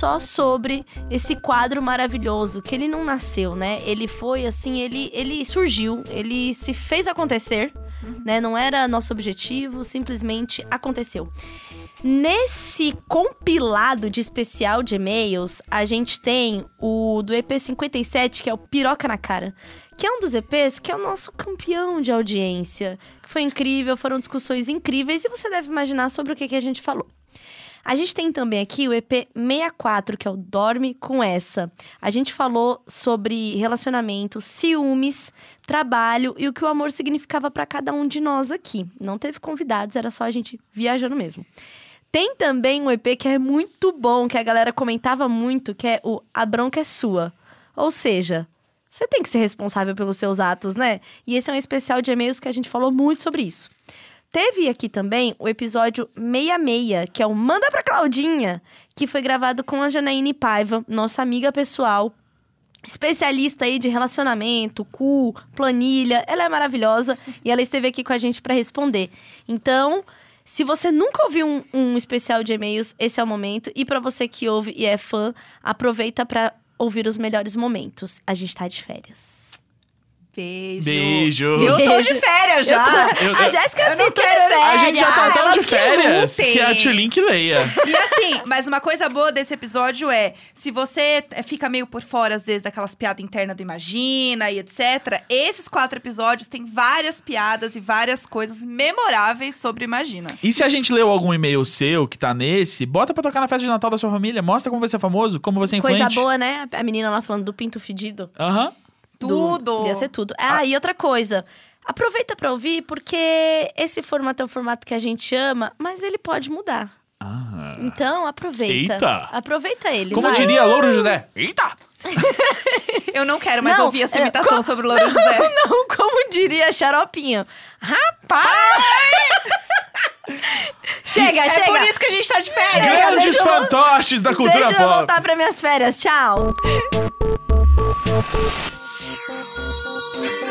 só sobre esse quadro maravilhoso, que ele não nasceu, né? Ele foi assim, ele, ele surgiu, ele se fez acontecer, né? Não era nosso objetivo, simplesmente aconteceu. Nesse compilado de especial de e-mails, a gente tem o do EP 57, que é o Piroca na Cara. Que é um dos EPs que é o nosso campeão de audiência. Foi incrível, foram discussões incríveis e você deve imaginar sobre o que, que a gente falou. A gente tem também aqui o EP 64, que é o Dorme com Essa. A gente falou sobre relacionamento, ciúmes, trabalho e o que o amor significava para cada um de nós aqui. Não teve convidados, era só a gente viajando mesmo. Tem também um EP que é muito bom, que a galera comentava muito, que é o A Bronca é Sua. Ou seja, você tem que ser responsável pelos seus atos, né? E esse é um especial de e-mails que a gente falou muito sobre isso. Teve aqui também o episódio 66, que é o Manda pra Claudinha, que foi gravado com a Janaíne Paiva, nossa amiga pessoal, especialista aí de relacionamento, cu, planilha. Ela é maravilhosa e ela esteve aqui com a gente para responder. Então, se você nunca ouviu um, um especial de e-mails, esse é o momento. E para você que ouve e é fã, aproveita para ouvir os melhores momentos. A gente tá de férias. Beijo. Beijo. Eu tô de férias já. Eu- a Jéssica sim, tô de férias. A gente já tá Ah, de que férias lutem. que a Tio Link leia. E assim, mas uma coisa boa desse episódio é: se você eh, fica meio por fora, às vezes, daquelas piadas internas do Imagina e etc., esses quatro episódios têm várias piadas e várias coisas memoráveis sobre Imagina. E se a gente leu algum e-mail seu que tá nesse, bota pra tocar na festa de Natal da sua família. Mostra como você é famoso, como você é influente. Coisa boa, né? A menina lá falando do pinto fedido. Aham. Do- Tudo. Ia ser tudo. Ah, e outra coisa. Aproveita pra ouvir, porque esse formato é o formato que a gente ama, mas ele pode mudar. Ah. Então, aproveita. Eita. Aproveita ele, Como vai. diria Louro José. Eita! Eu não quero mais Não, ouvir a sua é, imitação co- sobre o Louro José. Não, como diria Xaropinho. Rapaz! chega, É chega. por isso que a gente tá de férias. Grandes deixa eu- fantoches da cultura Deixa eu pop. voltar pra minhas férias. Tchau.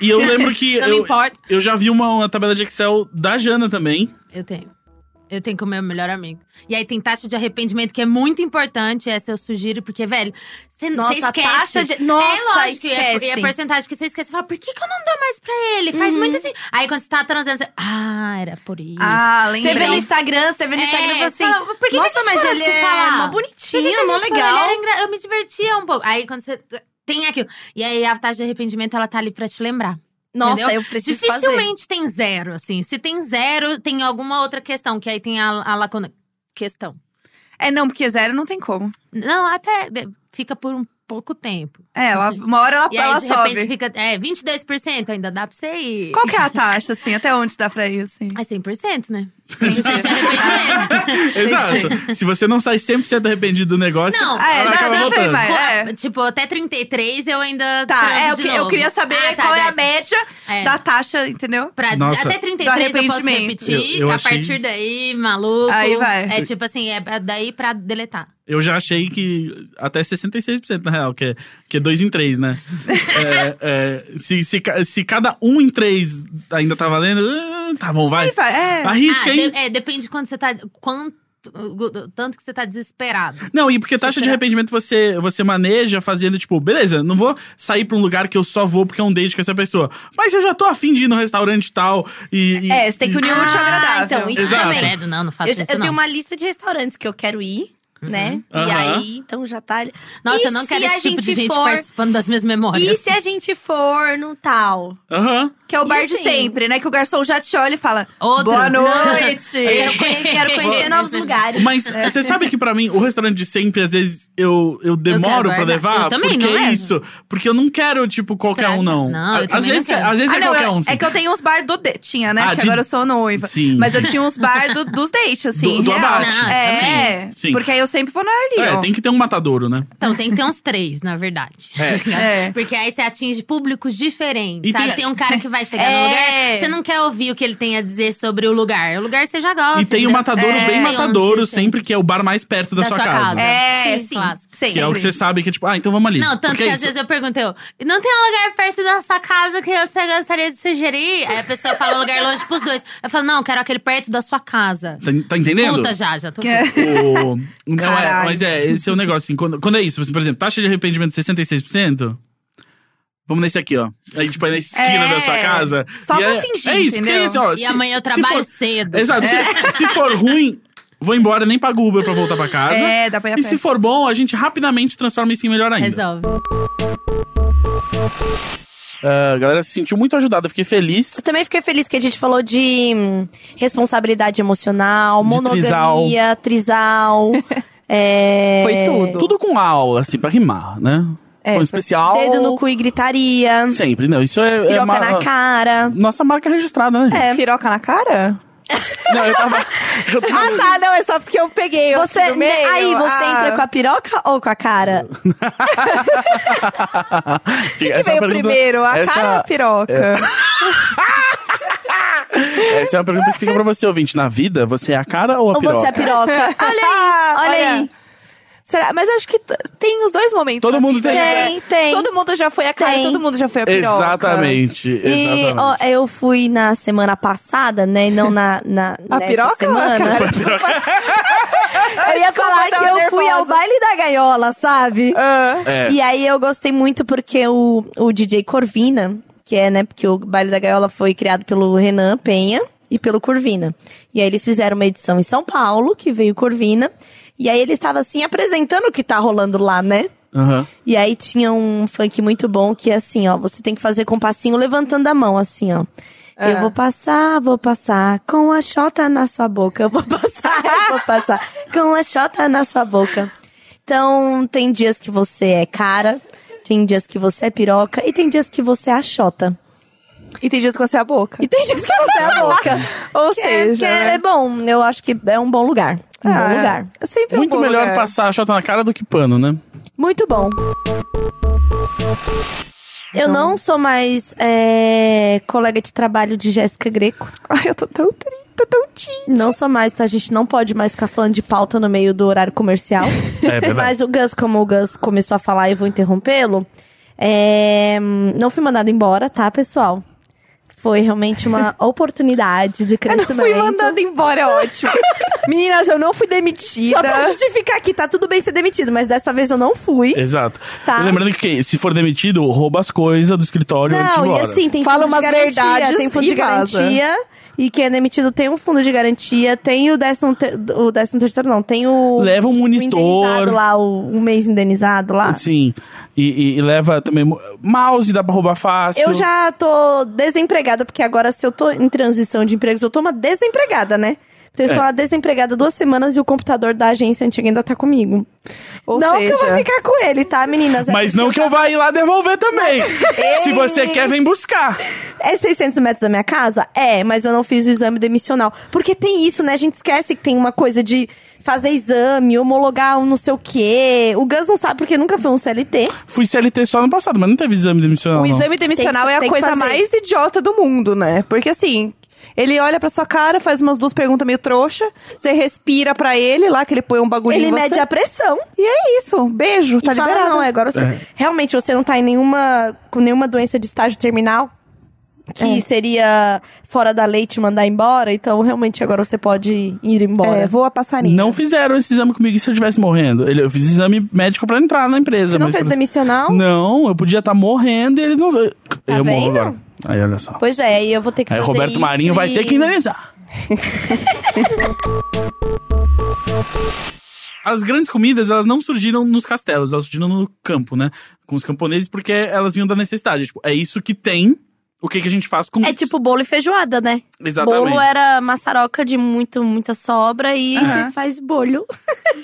E eu lembro que eu, importa. eu já vi uma, uma tabela de Excel da Jana também. Eu tenho. Eu tenho com o meu melhor amigo. E aí tem taxa de arrependimento, que é muito importante. Essa eu sugiro, porque, velho, você Nossa, esquece. taxa de- Nossa, é lógico, e é- esquece. E a porcentagem, porque você esquece. Você fala, por que, que eu não dou mais pra ele? Faz Uhum. muito assim. Aí quando você tá transando, você... Ah, era por isso. Ah, Você vê no Instagram, você vê no Instagram e fala assim. fala, por que Nossa, que mas ele é falar? mó que bonitinho, que mó legal. engra- Eu me divertia um pouco. Aí quando você tem aquilo. E aí a taxa de arrependimento, ela tá ali pra te lembrar. Nossa, Entendeu? eu preciso fazer. Dificilmente tem zero, assim. Se tem zero, tem alguma outra questão, que aí tem a, a lacuna. Questão. É, não, porque zero não tem como. Não, até fica por um pouco tempo. É, ela, uma hora ela, E aí, ela de repente, sobe. fica. É, 22% ainda dá pra você ir. Qual que é a taxa, assim? Até onde dá pra ir, assim? É 100%, né? 100% de arrependimento. Exato. Se você não sai 100% arrependido do negócio, Não, é, ela dá acaba sempre voltando. Co- é. Tipo, até 33 eu ainda. Tá, é, eu, de eu queria saber Ah, tá, qual é a dessa. média É. da taxa, entendeu? Pra, Nossa. até 33 eu posso repetir. Eu- eu a achei- partir daí, maluco. Aí vai. É tipo assim, é é daí pra deletar. Eu já achei que até 66% na real, que é, que é dois em três, né? É, é, se, se, se cada um em três ainda tá valendo, ah, tá bom, vai. É. Arrisca, Ah, hein? de- é, depende de quando você tá. Quanto tanto que você tá desesperado. Não, e porque taxa de arrependimento você, você maneja fazendo, tipo, beleza, não vou sair pra um lugar que eu só vou porque é um date com essa pessoa. Mas eu já tô afim de ir no restaurante e tal. E, e- É, você tem que unir o útil Ah, agradável. então, isso Exato. também. Não, não faço Eu, isso eu não. tenho uma lista de restaurantes que eu quero ir, né? E Aham. aí, então já tá. Nossa, E eu não quero esse tipo de gente for- participando das minhas memórias. E se a gente for no tal? Aham. Que é o bar E de assim- sempre, né? Que o garçom já te olha e fala: Outro. Boa noite! Eu quero, conhe- quero conhecer novos lugares. Mas você sabe que pra mim, o restaurante de sempre, às vezes, eu, eu demoro pra guardar. levar? Eu também porque não é isso. Porque eu não quero, tipo, qualquer um, não. Não, eu às vezes, não quero. às vezes Ah, é não, qualquer eu- um. é sim. que eu tenho uns bar do date, tinha, né? Ah, Porque de- agora eu sou noiva. Sim. Mas eu tinha uns bar do- dos dates, assim. Do- do abate. Ah, É, sim. porque aí eu sempre vou na ali, É, ó. tem que ter um matadouro, né? Então, tem que ter uns três, na verdade. É. Porque aí você atinge públicos diferentes. E sabe? tem- Tem... um cara que vai chegar É. no lugar, você não quer ouvir o que ele tem a dizer sobre o lugar. O lugar você já gosta. E tem o entendeu? matadouro É. bem um matadouro, sempre que é o bar mais perto da, Da sua casa. É, Sim, sim. clássico. Que é o que você sabe que é tipo, ah, então vamos ali. Não, tanto Porque que é às vezes eu pergunto, eu, não tem um lugar perto da sua casa que você gostaria de sugerir? Aí a pessoa fala um lugar longe pros dois. Eu falo, não, quero aquele perto da sua casa. Tá, tá entendendo? Puta já, já tô. Que é- O... Não, é, mas é, esse é o negócio, assim, quando, quando é isso, por exemplo, taxa de arrependimento de 66%, vamos nesse aqui, ó. Aí, tipo, aí na esquina É, da sua casa. só e pra é, fingir, É isso, é entendeu? isso, ó. E se- amanhã eu se trabalho for- cedo. Exato, se, se for ruim, vou embora, nem pago Uber pra voltar pra casa. É, dá pra ir a E pé. se for bom, a gente rapidamente transforma isso em melhor ainda. Resolve. Ah, a galera se sentiu muito ajudada, fiquei feliz. Eu também fiquei feliz que a gente falou de hum, responsabilidade emocional, De monogamia, trisal. é, Foi tudo. Tudo com aula, assim, pra rimar, né? É, Foi um especial. Dedo no cu e gritaria. Sempre, não. Isso é. é Piroca uma- na cara. Nossa marca registrada, né? gente? É. Piroca na cara? Não, eu tava. eu tava- Ah, tá, não, é só porque eu peguei o Você, do meio. aí, você ah. entra com a piroca ou com a cara? O que veio primeiro, a essa, cara ou a piroca? Essa é uma pergunta que fica pra você, ouvinte. Na vida, você é a cara ou a ou piroca? você é a piroca? Olha aí, olha, aí. Será? Mas acho que tem os dois momentos. Todo mundo vida, tem. né? Tem, tem. Todo mundo já foi a cara, Tem. todo mundo já foi a piroca. Exatamente. E exatamente. ó, eu fui na semana passada, né? e Não na, na A nessa piroca? semana. eu ia falar que eu fui ao baile da gaiola, sabe? Ah, É. E aí eu gostei muito porque o, o DJ Corvina, que é, né, porque o baile da gaiola foi criado pelo Renan Penha e pelo Corvina. E aí eles fizeram uma edição em São Paulo, que veio Corvina. E aí ele estava assim apresentando o que tá rolando lá, né? Aham. E aí tinha um funk muito bom que é assim, ó, você tem que fazer com o passinho levantando a mão, assim, ó. Ah. Eu vou passar, vou passar com a xota na sua boca. Eu vou passar, eu vou passar com a xota na sua boca. Então, tem dias que você é cara, tem dias que você é piroca e tem dias que você é a xota. E tem dias que você é a boca. E tem dias que você é a boca. Ou Que é, seja, que é, né? é bom, eu acho que é um bom lugar. Um Ah, bom lugar. É sempre um Muito bom melhor lugar. passar a chota na cara do que pano, né? Muito bom. Eu não sou mais é, colega de trabalho de Jéssica Greco. Ai, eu tô tão triste, tô tão tímida. Não sou mais, tá? A gente não pode mais ficar falando de pauta no meio do horário comercial. É verdade. Mas o Gus, como o Gus começou a falar, eu vou interrompê-lo. é, não fui mandada embora, tá, pessoal? Foi realmente uma oportunidade de Eu não crescimento. fui mandada embora, é ótimo. Meninas, eu não fui demitida. Só pra justificar que tá tudo bem ser demitido, mas dessa vez eu não fui. Exato. Tá. E lembrando que se for demitido, rouba as coisas do escritório antes de ir Não, e assim, tem Fala fundo de umas garantia, verdades tem fundo de vaza. garantia. E quem é demitido tem um fundo de garantia, tem o décimo, ter, o décimo terceiro, não, tem o... Leva um o monitor. indenizado lá, o, um mês indenizado lá. Sim. E, e- e leva também. mo- Mouse dá pra roubar fácil. Eu já tô desempregada, porque agora se eu tô em transição de empregos, eu tô uma desempregada, né? Então eu estou É. uma desempregada duas semanas e o computador da agência antiga ainda tá comigo. Ou não seja, que eu vou ficar com ele, tá, meninas? É Mas não eu que eu vá ir lá devolver também. Se você quer, vem buscar. É 600 metros da minha casa? É, mas eu não fiz o exame demissional. Porque tem isso, né? A gente esquece que tem uma coisa de fazer exame, homologar um não sei o quê. O Gus não sabe porque nunca foi um CLT. Fui CLT só ano passado, mas não teve exame demissional. o não. exame demissional que- é a coisa mais idiota do mundo, né? Porque assim, ele olha pra sua cara, faz umas duas perguntas meio trouxa, você respira pra ele lá, que ele põe um bagulho Ele em você. mede a pressão. E é isso. Beijo, tá e fala, liberado. não, agora você. É. Realmente você não tá em nenhuma. com nenhuma doença de estágio terminal. que É. seria fora da lei te mandar embora. Então, realmente, agora você pode ir embora. É, voa passarinho. Não fizeram esse exame comigo se eu estivesse morrendo. Ele- Eu fiz exame médico pra entrar na empresa. Você não mas fez quando- demissional? Não, eu podia estar morrendo e eles não. eu morro vendo? agora. Aí, olha só. Pois é, aí eu vou ter que Aí o fazer Roberto isso Marinho vai e- ter que indenizar. As grandes comidas, elas não surgiram nos castelos, elas surgiram no campo, né? Com os camponeses, porque elas vinham da necessidade. Tipo, é isso que tem, o que, que a gente faz com É isso? tipo bolo e feijoada, né? Exatamente. Bolo era maçaroca de muito, muita sobra e Aham. você faz bolho.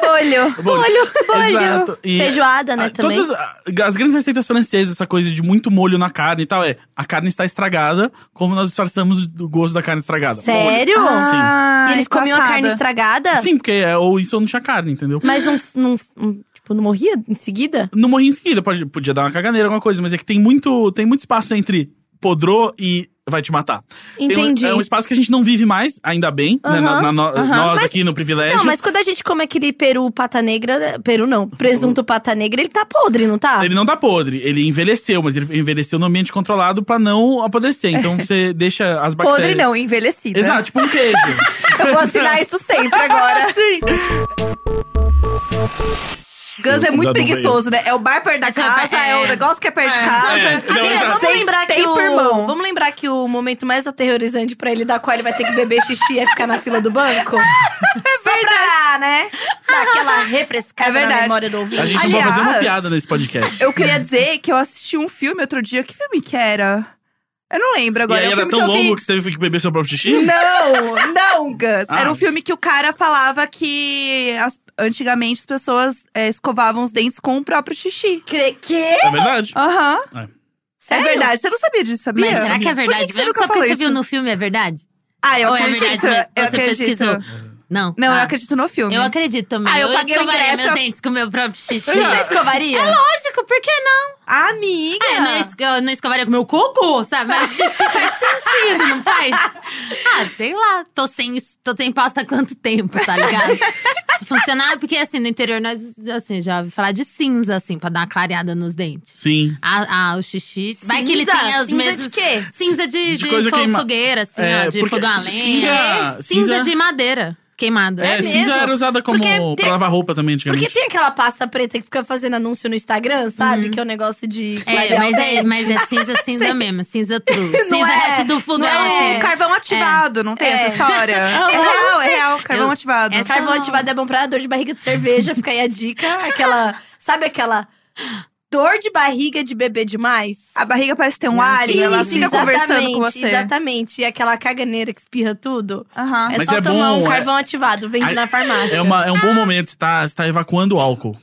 Olho. Bolho. Exato. E, Feijoada, né, ah, também. Todas as, as grandes receitas francesas, essa coisa de muito molho na carne e tal, é a carne está estragada, como nós disfarçamos do gosto da carne estragada. Sério? Ah, e eles comiam a carne estragada? Sim, porque é, ou isso ou não tinha carne, entendeu? Mas não, não, não- tipo, não morria em seguida? Não morria em seguida, pode, podia dar uma caganeira, alguma coisa, mas é que tem muito, tem muito espaço entre podrou e vai te matar. Tem um- Entendi. é um espaço que a gente não vive mais, ainda bem, né? Na- na- no- aham. Nós Mas- aqui no privilégio. Não, mas quando a gente come aquele peru pata negra, peru não, presunto pata negra, ele tá podre, não tá? Ele não tá podre, ele envelheceu, mas ele envelheceu no ambiente controlado pra não apodrecer. Então você deixa as bactérias. Podre não, envelhecida. Exato, tipo um queijo. Eu vou assinar isso sempre agora. Sim. Gus é muito preguiçoso, né? É o bar perto da É, casa, é, é. o negócio que é perto de É. casa. É, não, Gente, exato. vamos lembrar que o irmão. vamos lembrar que o momento mais aterrorizante pra ele da qual ele vai ter que beber xixi é ficar na fila do banco. Só pra, né? Dar aquela refrescada É na memória do ouvinte. A gente não pode fazer uma Aliás, piada nesse podcast. Eu queria dizer que eu assisti um filme outro dia. Que filme que era? Eu não lembro E agora. aí É um era tão que eu vi- longo que você teve que beber seu próprio xixi? Não, não, Gus. Ah. Era um filme que o cara falava que as- antigamente as pessoas é, escovavam os dentes com o próprio xixi. Que? que? É verdade? Aham. É Sério? verdade. Você não sabia disso, sabia? Mas será que é Por verdade que que você mesmo? Só porque falou você viu no filme é verdade? Ah, eu Ou é acredito. verdade mesmo? eu Você acredito. pesquisou? Não. Não, Ah. eu acredito no filme. Eu acredito também. Ah, eu eu paguei o escovaria ingresso, meus eu- dentes com o meu próprio xixi. Você escovaria? Lógico, por que não? Amiga! Ah, eu, não es- eu não escovaria com o meu cocô, sabe? Mas xixi faz sentido, não faz? Ah, sei lá. Tô sem, tô sem pasta há quanto tempo, tá ligado? Se funcionar, porque assim, no interior nós, assim, já ouvi falar de cinza, assim, pra dar uma clareada nos dentes. Sim. Ah, ah, o xixi. Vai que ele Cinza? tem os Cinza mesmos. de quê? Cinza de, De de, queima- fogueira, assim, É, ó, de fogão a lenha. cinza- Cinza cinza- de madeira queimada. É, É cinza era usada como Porque pra tem- lavar roupa também antigamente. Porque tem aquela pasta preta que fica fazendo anúncio no Instagram, sabe? Que é um negócio de. É, mas é, mas é cinza, cinza mesmo. Cinza true. Não cinza é. resto do fogão, Não, assim. o carvão ativado, não tem É. essa história? É real, é real, carvão Eu- ativado. essa- Carvão ativado é bom pra dor de barriga de cerveja, fica aí a dica. Aquela. Sabe aquela dor de barriga de beber demais? A barriga parece ter um Não, alien, ela fica conversando com você. Exatamente. E aquela caganeira que espirra tudo. Aham. É Mas só é tomar bom, um é- carvão ativado, vende na farmácia. É, uma, é um bom momento, você tá, você tá evacuando o álcool.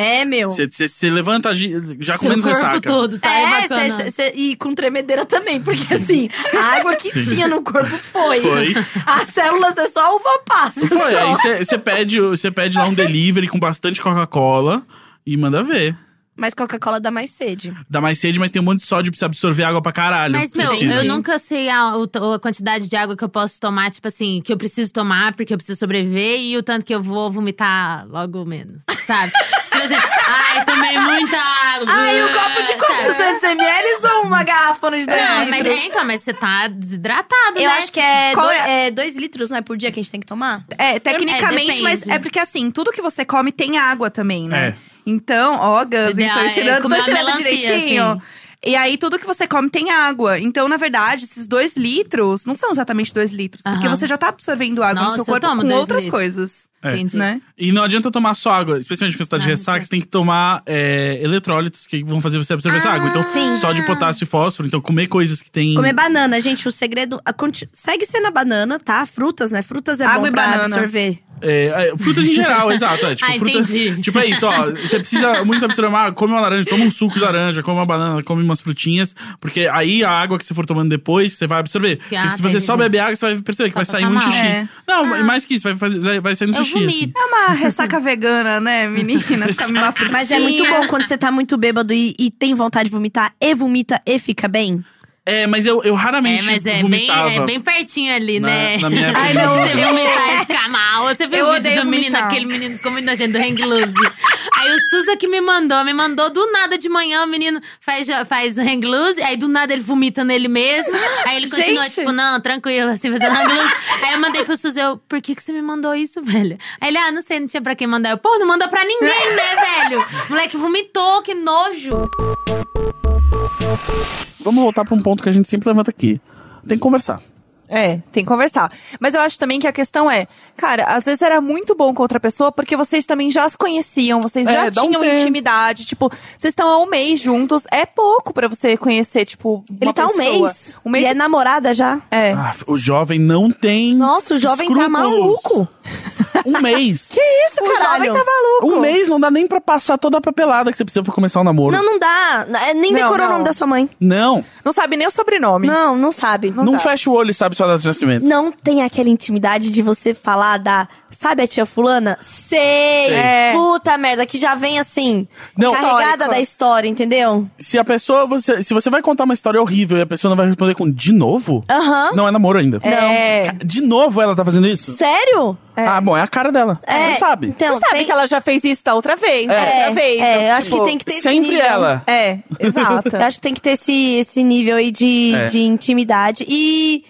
É, meu. Você, levanta já com Seu menos corpo ressaca. todo, tá é, evacuando. cê- cê- e com tremedeira também, porque assim, a água que Sim. tinha no corpo foi. Foi. As células é só uva passa. Foi, só. aí você, você pede, você pede lá um delivery com bastante Coca-Cola e manda ver. Mas Coca-Cola dá mais sede. Dá mais sede, mas tem um monte de sódio pra você absorver água pra caralho. Mas, meu, precisa. eu nunca sei a, a quantidade de água que eu posso tomar, tipo assim, que eu preciso tomar porque eu preciso sobreviver e o tanto que eu vou vomitar logo menos, sabe? tipo assim, ai, tomei muita água. Ai, um copo de sabe? 400 ml ou uma garrafona de 2 Não, litros? mas é, então, mas você tá desidratado, Eu né? acho que é Qual 2 é? é dois litros, não é por dia que a gente tem que tomar? É, tecnicamente, É, mas é porque assim, tudo que você come tem água também, né? É. Então, ó, Gus, é, tô é ensinando, ensinando melancia, direitinho. assim. E aí, tudo que você come tem água. Então, na verdade, esses dois litros não são exatamente dois litros. Porque Aham. você já tá absorvendo água Nossa, no seu eu corpo com outras litros. coisas, É. Entendi. né? E não adianta tomar só água, especialmente quando você tá de Ah, ressaca, sim. você tem que tomar é, eletrólitos que vão fazer você absorver essa água. Então, sim. só de potássio e fósforo. Então, comer coisas que tem. Comer banana, gente, o segredo. segue sendo a banana, tá? Frutas, né? Frutas é Água bom e pra banana. absorver. É, é, frutas em geral, exato. É, tipo, Ah, fruta, entendi. tipo, é isso, ó. Você precisa muito absorver uma água, come uma laranja, toma um suco de laranja, come uma banana, come umas frutinhas. Porque aí a água que você for tomando depois, você vai absorver. Ah, Porque se você tá, só beber água, você vai perceber que Só vai sair muito mal. xixi. É. Não, e mais que isso, vai, fazer, vai- sair no Eu Assim. É uma ressaca vegana, né, uma frutinha. Mas é muito bom quando você tá muito bêbado e, e tem vontade de vomitar, e vomita e fica bem. É, mas eu, eu É, raramente mas é bem, vomitava. é bem pertinho ali, Na- né? na minha época Ai, não, Você vomitar e ficar mal. Você viu eu o vídeo do menino, vomitar. aquele menino com muito nojento do hang loose. Aí o Suza que me mandou. Me mandou do nada de manhã, o menino faz, faz hang loose, aí do nada ele vomita nele mesmo. Aí ele continua, Gente. tipo, não, tranquilo, assim, fazendo hang loose. Aí eu mandei pro Suza, eu, por que, que você me mandou isso, velho? Aí ele, ah, não sei, não tinha pra quem mandar. Eu, pô, não manda pra ninguém, né, velho? Moleque vomitou, que nojo. Vamos voltar pra um ponto que a gente sempre levanta aqui. Tem que conversar. É, tem que conversar. Mas eu acho também que a questão é, cara, às vezes era muito bom com outra pessoa porque vocês também já se conheciam, vocês É, já um tinham tempo. intimidade, tipo, vocês estão há um mês juntos, é pouco pra você conhecer, tipo, uma Ele tá um pessoa. mês. Um mês E é namorada já. é. Ah, o jovem não tem. Nossa, o jovem tá escrúpulos. maluco. Um mês. Isso, o caralho. jovem tá maluco. um mês não dá nem pra passar toda a papelada que você precisa pra começar o namoro. Não, não dá. É, Nem Não, decorou não. o nome da sua mãe. Não. Não sabe nem o sobrenome. Não, não sabe. Não, dá. fecha o olho e sabe sua data de nascimento. Não tem aquela intimidade de você falar da. Sabe a tia Fulana? Sei! É. Puta merda, que já vem assim. Não. carregada da história, entendeu? Se a pessoa, você, se você vai contar uma história horrível e a pessoa não vai responder com de novo, Aham. não é namoro ainda. É. De novo ela tá fazendo isso? Sério? Ah, bom, é a cara dela. É. Você sabe. Então, Você sabe tem- que ela já fez isso da outra vez, É, outra vez. é, então, eu acho tipo, que tem que ter esse Sempre ela. É, exato. Eu acho que tem que ter esse, esse nível aí de, É. de intimidade. E,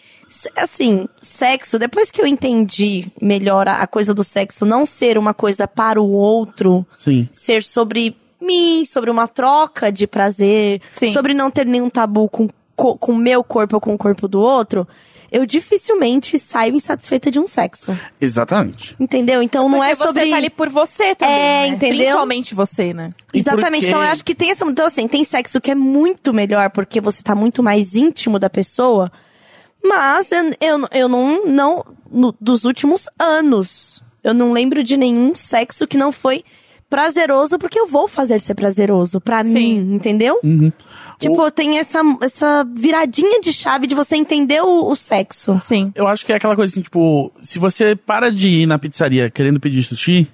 assim, sexo, depois que eu entendi melhor a, a coisa do sexo não ser uma coisa para o outro, Sim. ser sobre mim, sobre uma troca de prazer, Sim. sobre não ter nenhum tabu com co- com o meu corpo ou com o corpo do outro, eu dificilmente saio insatisfeita de um sexo. Exatamente. Entendeu? Então não Porque é sobre. você tá ali por você também, É, né? entendeu? Principalmente você, né? Exatamente. porque- Então eu acho que tem essa. Então, assim, tem sexo que é muito melhor porque você tá muito mais íntimo da pessoa. Mas eu, eu, eu não. não no- dos últimos anos, eu não lembro de nenhum sexo que não foi prazeroso porque eu vou fazer ser prazeroso pra Sim. mim, entendeu? Uhum. Tipo, tem essa, essa viradinha de chave de você entender o, o sexo. Sim. Eu acho que é aquela coisa assim, tipo, se você para de ir na pizzaria querendo pedir sushi,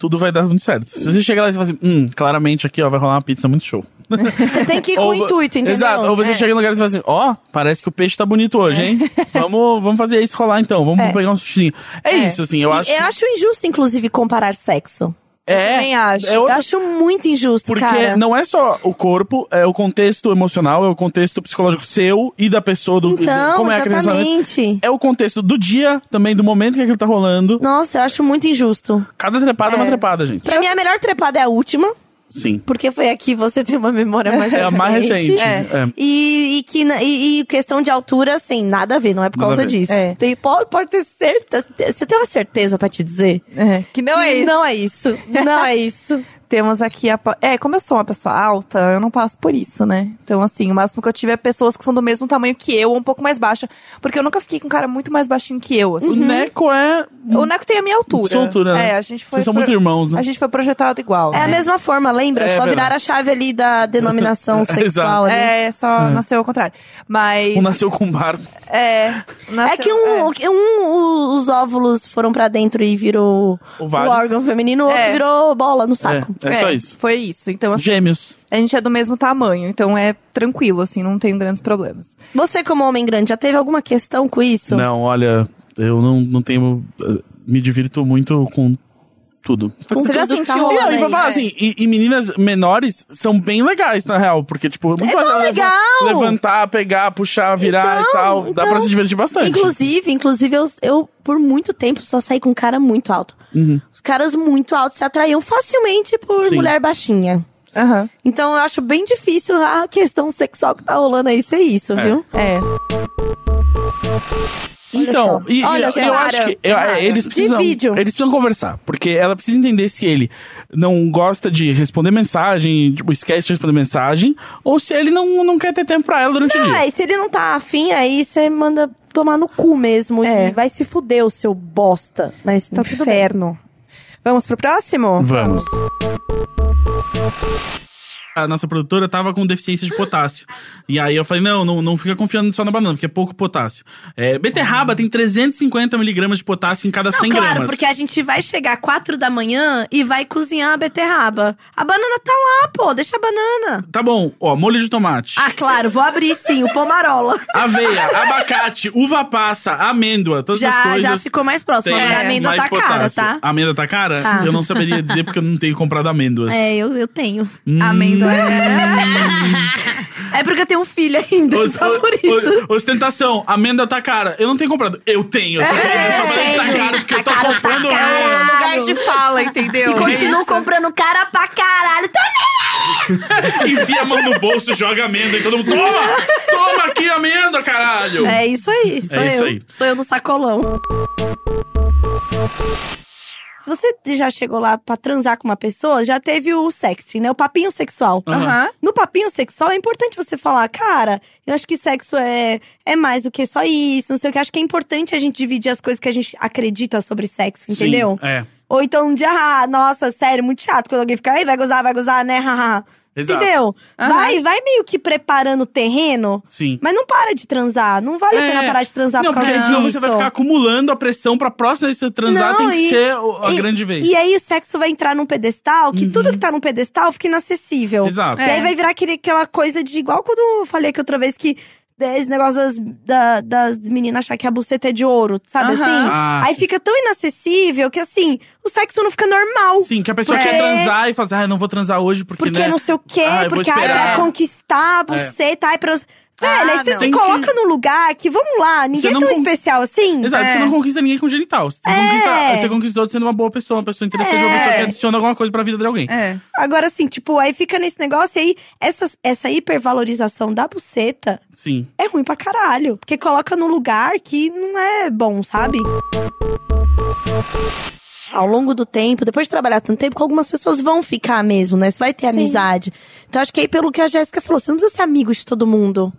tudo vai dar muito certo. Se você chegar lá e fala assim, hum, claramente aqui, ó, vai rolar uma pizza muito show. Você tem que ir com Ou o intuito, entendeu? Exato. Ou você É. chega no lugar e fala assim, ó, parece que o peixe tá bonito hoje, hein? vamos, vamos fazer isso rolar então, vamos É. pegar um sushizinho. É, isso, assim, eu E acho. eu que- acho injusto, inclusive, comparar sexo. É, também acho. É Eu acho muito injusto, Porque cara. não é só o corpo, é o contexto emocional, é o contexto psicológico seu e da pessoa, do, Então, do- como é exatamente. É o contexto do dia, também do momento que aquilo tá rolando. Nossa, eu acho muito injusto. Cada trepada é, uma trepada, gente. Pra mim, a melhor trepada é a última, Sim. porque foi aqui você tem uma memória mais É a mais recente. É. É. E, e que, e, e questão de altura, assim, nada a ver, não é por Nada causa disso. É. Tem, pode, pode ter certeza. Você tem uma certeza pra te dizer? É. Que não é isso. Não é isso. Não é isso. Temos aqui a. É, como eu sou uma pessoa alta, eu não passo por isso, né? Então, assim, o máximo que eu tive é pessoas que são do mesmo tamanho que eu, ou um pouco mais baixa. Porque eu nunca fiquei com um cara muito mais baixinho que eu, O assim. Neco é. O Neco tem a minha altura. Sua altura, né? É, a gente foi. Vocês são pro- muito irmãos, né? A gente foi projetado igual. É a né? mesma forma, lembra? É Só verdade. virar a chave ali da denominação Exato. sexual ali. É, só nasceu ao contrário. Mas. Um nasceu com barba. É. nasceu- É que um, que um, o- os óvulos foram pra dentro e virou O o, órgão feminino, o outro É. virou bola no saco. É, é só isso. Foi isso. Então, assim, Gêmeos. a gente é do mesmo tamanho. Então é tranquilo, assim, não tenho grandes problemas. Você, como homem grande, já teve alguma questão com isso? Não, olha, eu não, não tenho. eh, Me divirto muito com tudo. Com Você já tudo tá sentiu- Não, e aí. vou falar é. assim, e, e meninas menores são bem legais, na real, porque, tipo, muito É tão leva- legal! levantar, pegar, puxar, virar Então, e tal. Dá então, pra se divertir bastante. Inclusive, inclusive eu, eu, por muito tempo, só saí com um cara muito alto. Os caras muito altos se atraíam facilmente por Uhum. Sim. mulher baixinha. Aham. Então eu acho bem difícil a questão sexual que tá rolando aí ser isso, viu? É. Então, e, Olha, e eu acho que eu- eles precisam, eles precisam conversar, porque ela precisa entender se ele não gosta de responder mensagem, tipo, esquece de responder mensagem, ou se ele não, não quer ter tempo pra ela durante o dia. Ah, e se ele não tá afim, aí você manda tomar no cu mesmo. É. E vai se fuder, o seu bosta. Mas tá. Inferno. Vamos pro próximo? Vamos. A nossa produtora tava com deficiência de potássio. E aí eu falei, não, não, não fica confiando só na banana, porque é pouco potássio. É, beterraba tem 350 miligramas de potássio em cada 100 Não, claro, gramas. porque a gente vai chegar 4 da manhã e vai cozinhar a beterraba. A banana tá lá, pô, deixa a banana. Tá bom, ó, molho de tomate. Ah, claro, vou abrir sim, o pomarola. Aveia, abacate, uva passa, amêndoa, todas as Já, coisas. já ficou mais próximo. tem A amêndoa tá cara, potássio. tá? A amêndoa tá cara? Tá. Eu não saberia dizer porque eu não tenho comprado amêndoas. É, eu, eu tenho. Hum. Amêndoa. É porque eu tenho um filho ainda, Os- só o- por isso. o- ostentação, a amêndoa tá cara. Eu não tenho comprado. Eu tenho. Eu só, eu só falei que tá É, caro porque eu tô tá caro, tá comprando. É o mesmo. lugar de fala, entendeu? E continuo comprando cara pra caralho. Tô Enfia a mão no bolso, joga amêndoa e todo mundo. Toma! Toma aqui a amêndoa, caralho! É isso aí, sou É eu. isso aí. Sou eu no sacolão. Se você já chegou lá pra transar com uma pessoa, já teve o sexting, né? O papinho sexual. Aham. Aham. No papinho sexual é importante você falar, cara, eu acho que sexo é, é mais do que só isso, não sei o que. Acho que é importante a gente dividir as coisas que a gente acredita sobre sexo, entendeu? Sim, é. Ou então um dia, ah, nossa, sério, muito chato quando alguém fica, aí vai gozar, vai gozar, né? haha." Exato. Entendeu? Aham. Vai, vai meio que preparando o terreno, Sim. mas não para de transar. Não vale a pena É. parar de transar Não, por porque causa senão disso. você vai ficar acumulando a pressão pra próxima vez que você transar, Não, tem que e- ser o- a e- grande vez. E aí o sexo vai entrar num pedestal, que tudo que tá num pedestal fica inacessível. Exato. E aí É. vai virar aquele, aquela coisa de igual quando eu falei aqui outra vez que esse negócio das, da- das meninas achar que a buceta é de ouro, sabe Aham. assim? Ah, aí sim. fica tão inacessível que assim, o sexo não fica normal. Sim, que a pessoa Porque- quer transar e fala assim, ah, eu não vou transar hoje porque, Porque né? não sei o quê, Ah, eu vou porque ai, esperar. pra conquistar a buceta, ai, pra. Velho, Ah, aí você não. se Tem que- coloca num lugar que, vamos lá, ninguém é não tão con- especial assim. Exato, É. você não conquista ninguém com genital. Você, É. conquista, você conquistou sendo uma boa pessoa, uma pessoa interessante, uma É. pessoa que adiciona alguma coisa pra vida de alguém. É. Agora, assim, tipo, aí fica nesse negócio e aí, essa, essa hipervalorização da buceta Sim. é ruim pra caralho. Porque coloca num lugar que não é bom, sabe? Ao longo do tempo, depois de trabalhar tanto tempo, algumas pessoas vão ficar mesmo, né? Você vai ter Sim. amizade. Então, acho que aí, pelo que a Jéssica falou, você não precisa ser amigo de todo mundo.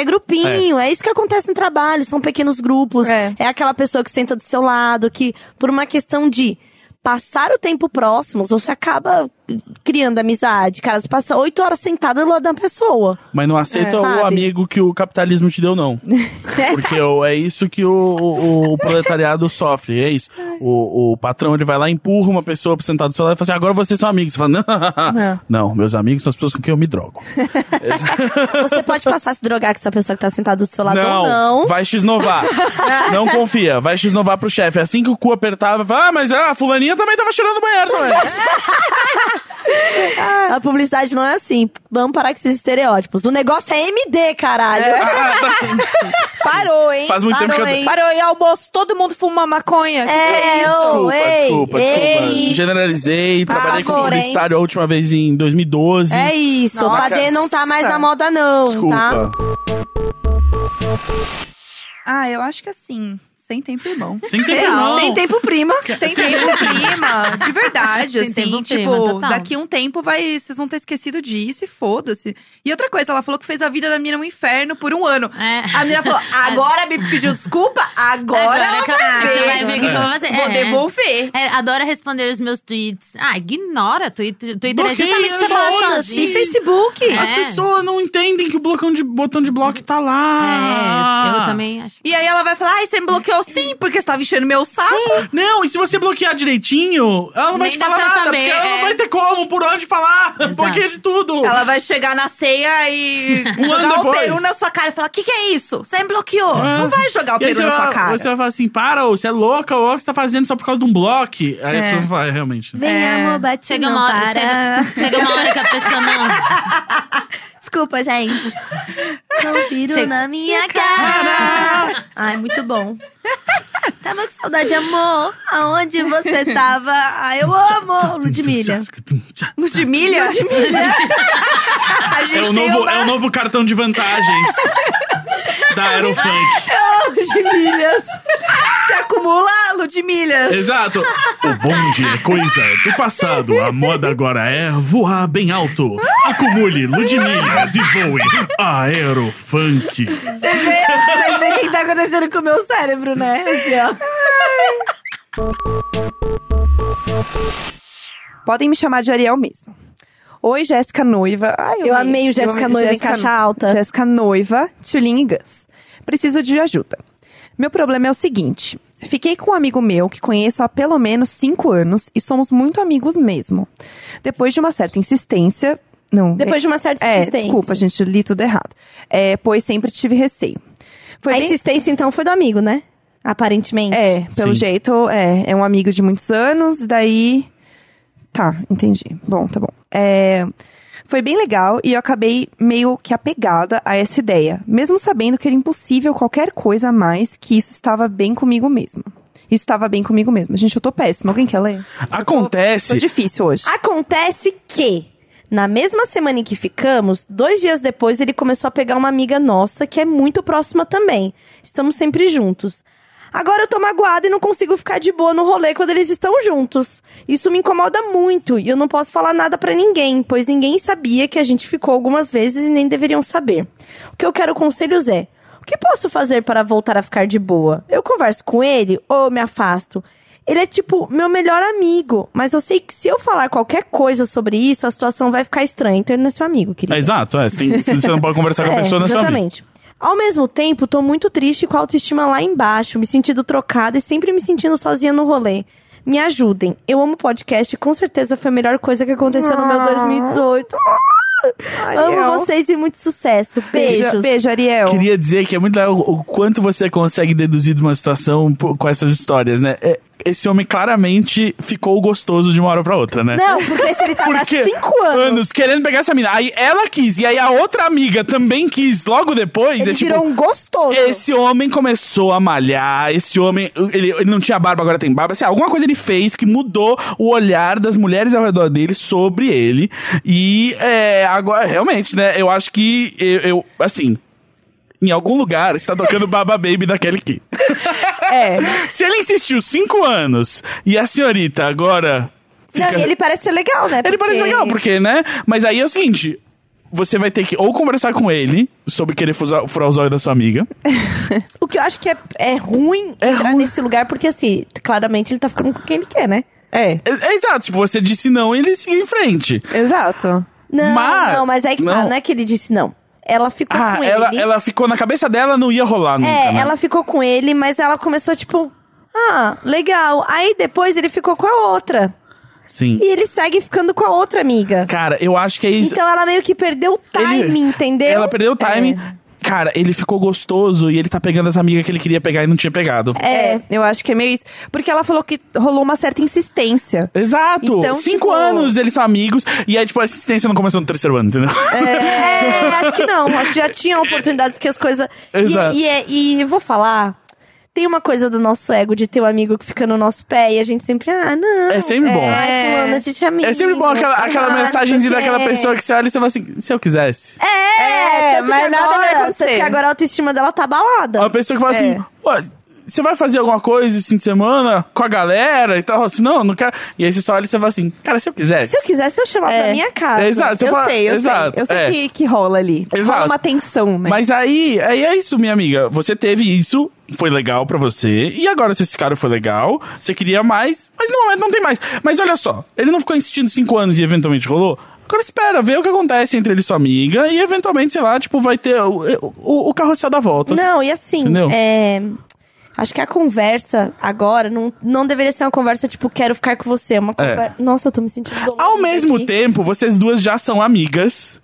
É grupinho, é. isso que acontece no trabalho, são pequenos grupos. É. é aquela pessoa que senta do seu lado, que, por uma questão de passar o tempo próximos, você acaba criando amizade. Cara, você passa oito horas sentada do lado da pessoa. Mas não aceita É, o amigo que o capitalismo te deu, não. Porque é isso que o, o- o proletariado sofre, é isso. O, o patrão, ele vai lá, empurra uma pessoa pra sentar do seu lado e fala assim, agora vocês são amigos. Você fala, não, Não. não, meus amigos são as pessoas com quem eu me drogo. Você pode passar a se drogar com essa pessoa que tá sentada do seu lado não, ou não. vai x-novar. não confia, vai x-novar pro chefe. Assim que o cu apertava, fala, ah, mas ah, a fulaninha também tava cheirando no banheiro, não é? A publicidade não é assim. Vamos parar com esses estereótipos. O negócio é MD, caralho. Parou, hein? Faz muito tempo que eu... Parou, hein? Parou, e almoço, todo mundo fuma maconha. É, isso? ô, Desculpa, ei, desculpa, ei. desculpa. Generalizei, trabalhei com favor, hein? publicitário a última vez em 2012. É isso. Nossa. O padê não tá mais na moda, não, Desculpa. tá? Ah, eu acho que assim, sem tempo irmão. Sem tempo Real. irmão. Sem tempo prima. Sem tempo prima, de verdade, Sem assim, tempo tipo, prima, daqui um tempo vai, vocês vão ter esquecido disso e foda-se. E outra coisa, ela falou que fez a vida da menina um inferno por um ano. É. A menina falou, agora me pediu desculpa, agora, ela que- vai ver. você vai ver o que, eu vou fazer. Vou É. devolver. É, adora responder os meus tweets. Ah, ignora. Twitter, Twitter é justamente pra você falar sozinho. E Facebook. É. As pessoas não entendem que o botão de, botão de bloco tá lá. É, eu também acho. E aí ela vai falar, ai, você me bloqueou sim, porque você tava enchendo meu saco. Não, e se você bloquear direitinho, ela não vai Nem te falar nada. saber, porque ela não é. vai ter como, por onde falar. Exato. Bloqueia de tudo. Ela vai chegar na ceia e Um jogar o peru na sua cara e falar: o que, que é isso? Você me bloqueou. É. Não vai jogar o E peru você na sua vai, cara. você vai falar assim, para, ô, você é louca, ô, o que você tá fazendo só por causa de um bloco? Aí É. você vai, realmente. Vem, É. amor, bate Chega não uma, hora, para. chega, chega uma hora que a pessoa não. Desculpa, gente. Não viro na minha cara. Ai, muito bom. Tava com saudade, amor. Aonde você tava? Ai, eu amo, Ludmilla. Ludmilla? Ludmilla. A gente É o, tem novo, uma... é o novo cartão de vantagens da Aerofunk. Ludmillas. Se acumula Ludmillas. Exato. O bonde é coisa do passado. A moda agora é voar bem alto. Acumule Ludmillas e voe Aerofunk. Você vê, você vê o que tá acontecendo com o meu cérebro, né? Assim, ó. Podem me chamar de Ariel mesmo. Oi, Jéssica Noiva. Ai, Eu amei o Jéssica amei. Noiva em caixa alta. Jéssica Noiva, Tulin e Gus. Preciso de ajuda. Meu problema é o seguinte. Fiquei com um amigo meu que conheço há pelo menos cinco anos e somos muito amigos mesmo. Depois de uma certa insistência. Não. Depois de uma certa É, insistência. desculpa, gente, li tudo errado. É, pois sempre tive receio. Foi A bem- insistência, então, foi do amigo, né? Aparentemente. É, pelo Sim. jeito, é, é um amigo de muitos anos, daí. Tá, entendi. Bom, tá bom. É, foi bem legal e eu acabei meio que apegada a essa ideia, mesmo sabendo que era impossível qualquer coisa a mais, que isso estava bem comigo mesmo. Isso estava bem comigo mesmo. Gente, eu tô péssima. Alguém quer ler? Acontece. Tô difícil hoje. Acontece que, na mesma semana em que ficamos, dois dias depois ele começou a pegar uma amiga nossa que é muito próxima também. Estamos sempre juntos. Agora eu tô magoada e não consigo ficar de boa no rolê quando eles estão juntos. Isso me incomoda muito e eu não posso falar nada pra ninguém, pois ninguém sabia que a gente ficou algumas vezes e nem deveriam saber. O que eu quero conselhos é: o que posso fazer para voltar a ficar de boa? Eu converso com ele ou me afasto? Ele é tipo meu melhor amigo, mas eu sei que se eu falar qualquer coisa sobre isso, a situação vai ficar estranha. Então ele não é seu amigo, querido. É, exato, é. Você, tem- você não pode conversar com a É, pessoa nessa amiga. Exatamente. Ao mesmo tempo, tô muito triste com a autoestima lá embaixo, me sentindo trocada e sempre me sentindo sozinha no rolê. Me ajudem. Eu amo podcast e com certeza foi a melhor coisa que aconteceu no meu Ah. 2018. Ariel. Amo vocês e muito sucesso. Beijo, Beijos. beijo, Ariel. Queria dizer que é muito legal o quanto você consegue deduzir de uma situação com essas histórias, né? É, Esse homem claramente ficou gostoso de uma hora pra outra, né? Não, porque se ele tava há Porque cinco anos, querendo pegar essa mina. Aí ela quis, e aí a outra amiga também quis logo depois. ele é tipo, virou um gostoso. Esse homem começou a malhar, esse homem, ele, ele não tinha barba, agora tem barba. Assim, alguma coisa ele fez que mudou o olhar das mulheres ao redor dele sobre ele. E é, agora, realmente, né? Eu acho que eu, eu, assim. Em algum lugar está tocando Baba Baby da Kelly Key. É. Se ele insistiu cinco anos e a senhorita agora. Não, Fica... e ele parece ser legal, né? Ele parece Porque- legal, porque, né? Mas aí é o seguinte: você vai ter que ou conversar com ele sobre querer furar, furar os olhos da sua amiga. O que eu acho que é, é ruim É entrar ruim. nesse lugar, porque assim, claramente ele tá ficando com quem ele quer, né? É, É, é exato, tipo, você disse não e ele seguiu em frente. exato. Não, Mas- não, mas aí que tá, não. não é que ele disse não. Ela ficou Ah, com ela, ele. ela ficou na cabeça dela, não ia rolar nunca. É, né? ela ficou com ele, mas ela começou tipo, ah, legal. Aí depois ele ficou com a outra. Sim. E ele segue ficando com a outra amiga. Cara, eu acho que é isso. Então ela meio que perdeu o Ele- timing, entendeu? Ela perdeu o timing. Cara, ele ficou gostoso e ele tá pegando as amigas que ele queria pegar e não tinha pegado. É. Eu acho que é meio isso. Porque ela falou que rolou uma certa insistência. Exato! Então, Cinco tipo- anos eles são amigos e aí, tipo, a assistência não começou no terceiro ano, entendeu? É, acho que não. Acho que já tinha oportunidades que as coisas. Exato. E, e, é- e vou falar. Tem uma coisa do nosso ego de ter um amigo que fica no nosso pé e a gente sempre, ah, não. É sempre bom. Ai, fulano, a gente é amigo. É sempre bom aquela, aquela Ah, mensagenzinha o daquela quê. pessoa que você olha e você fala assim, se eu quisesse. É, É, mas nada agora, vai acontecer. que agora a autoestima dela tá abalada. Uma pessoa que fala É. assim, "Ué, você vai fazer alguma coisa esse fim de semana com a galera e tal? Assim, não, não quero. E aí você só olha e você fala assim, cara, se eu quisesse. Se eu quisesse, eu chamava É. pra minha casa. É, exato. Eu fala- sei, eu exato, sei. Eu sei é. que, que rola ali. Exato. Rola uma tensão, né? Mas aí, aí é isso, minha amiga. Você teve isso, foi legal pra você. E agora, se esse cara foi legal, você queria mais, mas no momento não tem mais. Mas olha só, ele não ficou insistindo cinco anos e eventualmente rolou? Agora espera, vê o que acontece entre ele e sua amiga e eventualmente, sei lá, tipo, vai ter o, o, o carrossel da volta. Não, e assim, Entendeu? é. Acho que a conversa agora não, não deveria ser uma conversa tipo, quero ficar com você. É uma conversa. Nossa, eu tô me sentindo Ao mesmo aqui. tempo, vocês duas já são amigas.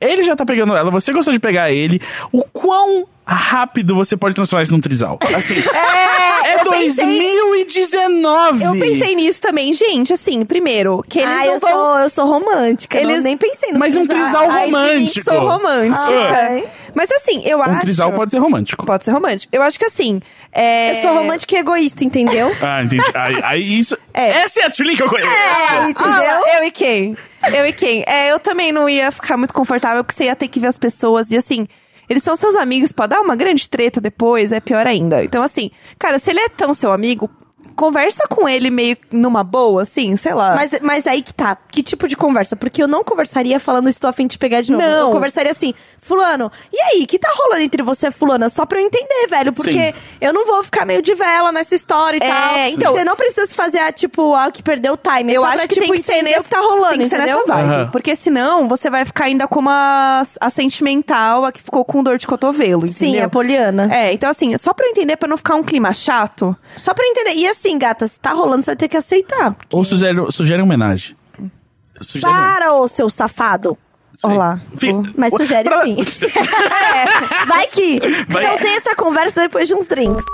Ele já tá pegando ela, você gostou de pegar ele. O quão rápido você pode transformar isso num trisal? Assim, é, eu pensei- 2019! Eu pensei nisso também, gente, assim, primeiro, que eles Ah, não eu, vão... sou, eu sou romântica. Eles... Eles- nem pensei no Mas um trisal romântico. sou romântica. Ai. Mas assim, eu Um acho... trisal pode ser romântico. Pode ser romântico. Eu acho que assim, é... Eu sou romântica e egoísta, entendeu? Ah, entendi. Aí, aí isso. É. Essa é a Tulin que eu conheço. É, entendeu? eu e quem? Eu e quem? É, eu também não ia ficar muito confortável, porque você ia ter que ver as pessoas e assim. Eles são seus amigos, pode dar uma grande treta depois, é pior ainda. Então, assim, cara, se ele é tão seu amigo, conversa com ele meio numa boa, assim, sei lá. Mas, mas aí que tá. Que tipo de conversa? Porque eu não conversaria falando estou a fim de pegar de novo. Não. Eu conversaria assim, fulano, e aí, que tá rolando entre você e fulana? Só pra eu entender, velho. Porque Sim. eu não vou ficar meio de vela nessa história e É, tal. então- Você não precisa se fazer, a, tipo, algo que perdeu o time. É eu só acho pra, que tipo, tem que ser entender nesse, o que tá rolando, tem que ser entendeu? nessa vibe. Aham. Porque senão você vai ficar ainda como a, a sentimental, a que ficou com dor de cotovelo, Sim, entendeu? a Poliana. É, então assim, só pra eu entender, pra não ficar um clima chato. Só pra eu entender. E assim, gata, se tá rolando, você vai ter que aceitar. Ou sugere, sugere homenagem. Sugere Para, ô seu safado. Olá. Mas sugere sim. É, vai que. Vai. Então tem essa conversa depois de uns drinks.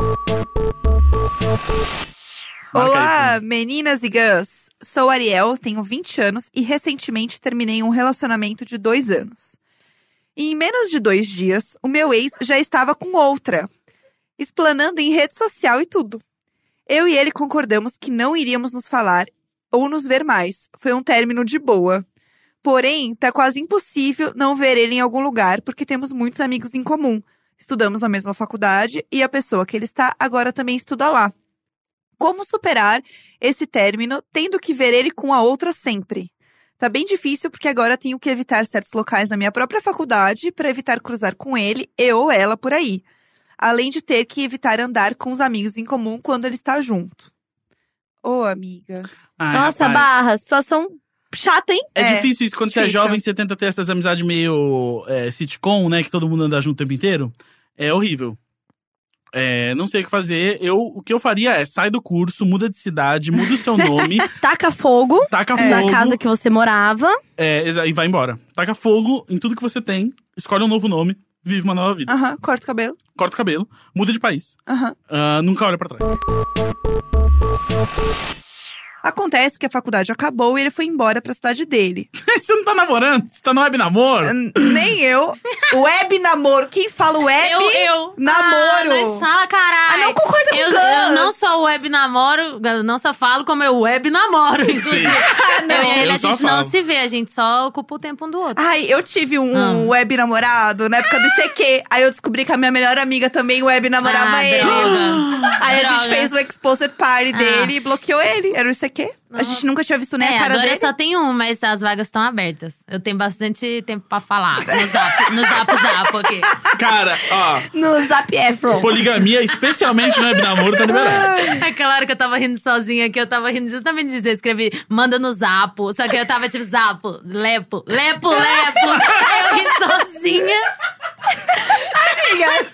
Olá, meninas e gãs. Sou Ariel, tenho 20 anos e recentemente terminei um relacionamento de dois anos. E em menos de dois dias, o meu ex já estava com outra, explanando em rede social e tudo. Eu e ele concordamos que não iríamos nos falar ou nos ver mais. Foi um término de boa. Porém, tá quase impossível não ver ele em algum lugar porque temos muitos amigos em comum. Estudamos na mesma faculdade e a pessoa que ele está agora também estuda lá. Como superar esse término tendo que ver ele com a outra sempre? Tá bem difícil porque agora tenho que evitar certos locais na minha própria faculdade para evitar cruzar com ele e ou ela por aí. Além de ter que evitar andar com os amigos em comum quando ele está junto. Ô, amiga. Ai, Nossa, rapaz. barra, situação chata, hein? É, É, difícil isso. Quando você é difícil. jovem, você tenta ter essas amizades meio é, sitcom, né? Que todo mundo anda junto o tempo inteiro. É horrível. É, não sei o que fazer. Eu, o que eu faria é, sai do curso, muda de cidade, muda o seu nome, Taca fogo taca na fogo. casa que você morava. é, e vai embora. Taca fogo em tudo que você tem, escolhe um novo nome, vive uma nova vida. Aham, corta o cabelo. Corta o cabelo, muda de país. Aham. Ah, nunca olha pra trás. Acontece que a faculdade acabou e ele foi embora pra cidade dele. você não tá namorando? Você tá no web namoro? N- Nem eu. Web namoro. Quem fala web? Eu, eu. namoro. Ah, mas só, caralho. Ah, não concorda com eu, o eu não sou web namoro, eu não só falo como eu web namoro, inclusive. Ah, não. Eu e ele, Eu a só gente não falo. se vê, a gente só ocupa o tempo um do outro. Ai, eu tive um Ah. web namorado na época do ICQ. Aí eu descobri que a minha melhor amiga também web namorava Ah, ele. droga. Aí a gente Droga. fez o exposed party dele Ah. e bloqueou ele. Era o ICQ. A gente nunca tinha visto nem é, a cara agora dele. só tem um, mas as vagas estão abertas. Eu tenho bastante tempo pra falar no zap, no zap, zap aqui. Cara, ó, No Zap Efron. poligamia, especialmente no web namoro, tá liberado. Aquela hora que eu tava rindo sozinha aqui, eu tava rindo justamente disso. Eu escrevi, manda no zapo. Só que eu tava tipo, zapo, lepo, lepo, lepo. eu ri sozinha.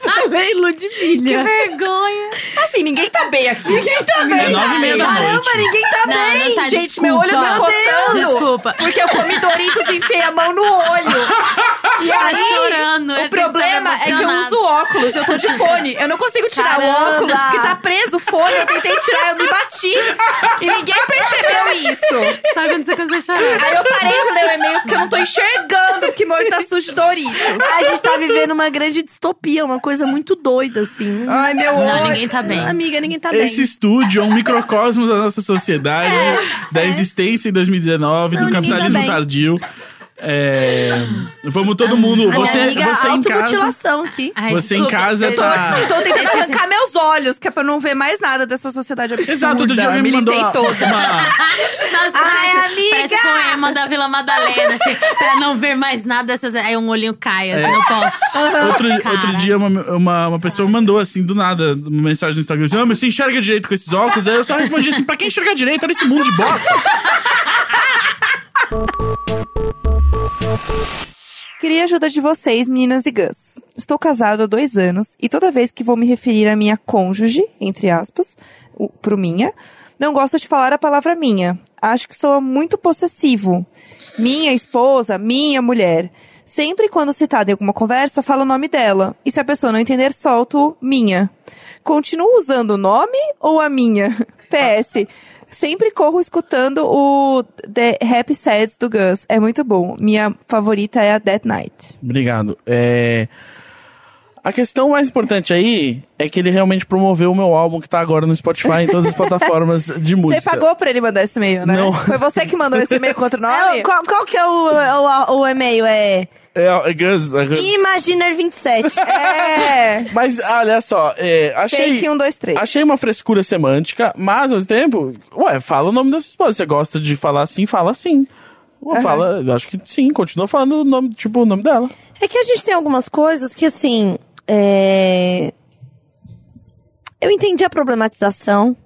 Também, Que Ludmilla. vergonha. Assim, ninguém tá bem aqui. Ninguém tá É nove e meia da Caramba, noite. ninguém tá Não, bem. não tá, gente, desculpa. meu olho tá coçando. Desculpa. Porque eu comi Doritos e enfiei a mão no olho. E Tá aí, chorando. o problema é que eu uso óculos, eu tô de fone. Eu não consigo tirar o Caramba. óculos porque tá preso o fone. Eu tentei tirar, eu me bati. E ninguém percebeu isso. Só quando você começou a chorar. Aí eu parei de ler o e-mail porque eu não tô enxergando, porque meu olho tá sujo Doritos. A gente tá vivendo uma grande distopia, uma coisa muito doida, assim. Ai, meu Não, olho. ninguém tá bem. Amiga, ninguém tá Esse bem. estúdio é um microcosmo da nossa sociedade, da existência em 2019, Não, do tá capitalismo bem. tardio. É, vamos todo mundo. A minha Você, amiga, você em casa. automutilação aqui. Ai, Você em desculpa, casa eu- tá- Eu tô tentando arrancar meus olhos, que é pra eu não ver mais nada dessa sociedade absurda. Exato, outro dia alguém me mandou uma, toda. uma- Nossa, Ai, parece, amiga! parece poema da Vila Madalena, assim, pra não ver mais nada dessas. Aí um olhinho cai, assim, no poste. outro, Cara. outro dia uma, uma, uma pessoa me mandou assim, do nada, uma mensagem no Instagram, assim, ah, mas você enxerga direito com esses óculos? Aí eu só respondi assim, pra quem enxergar direito, olha esse mundo de bosta. Queria a ajuda de vocês, meninas e gãs. Estou casado há dois anos e toda vez que vou me referir à minha cônjuge, entre aspas, o- pro minha, não gosto de falar a palavra minha. Acho que sou muito possessivo. Minha esposa, minha mulher. Sempre quando citada em alguma conversa, falo o nome dela. E se a pessoa não entender, solto minha. Continuo usando o nome ou a minha? PS. Sempre corro escutando o The Happy Sets do Gus. É muito bom. Minha favorita é a Dead Night. Obrigado. É... A questão mais importante aí é que ele realmente promoveu o meu álbum que tá agora no Spotify em todas as plataformas de música. Você pagou pra ele mandar esse e-mail, né? Não. Foi você que mandou esse e-mail outro É, nome? qual, qual que é o, o, o e-mail? É É, é Gus. é Gus. Imaginer 27. É. Mas olha só, é, achei. Fake 1, 2, 3. Achei uma frescura semântica, mas ao mesmo tempo, ué, fala o nome da sua esposa. Você gosta de falar assim, fala assim. Ué, Fala, eu acho que sim, continua falando o nome, tipo, o nome dela. É que a gente tem algumas coisas que, assim. é, Eu entendi a problematização.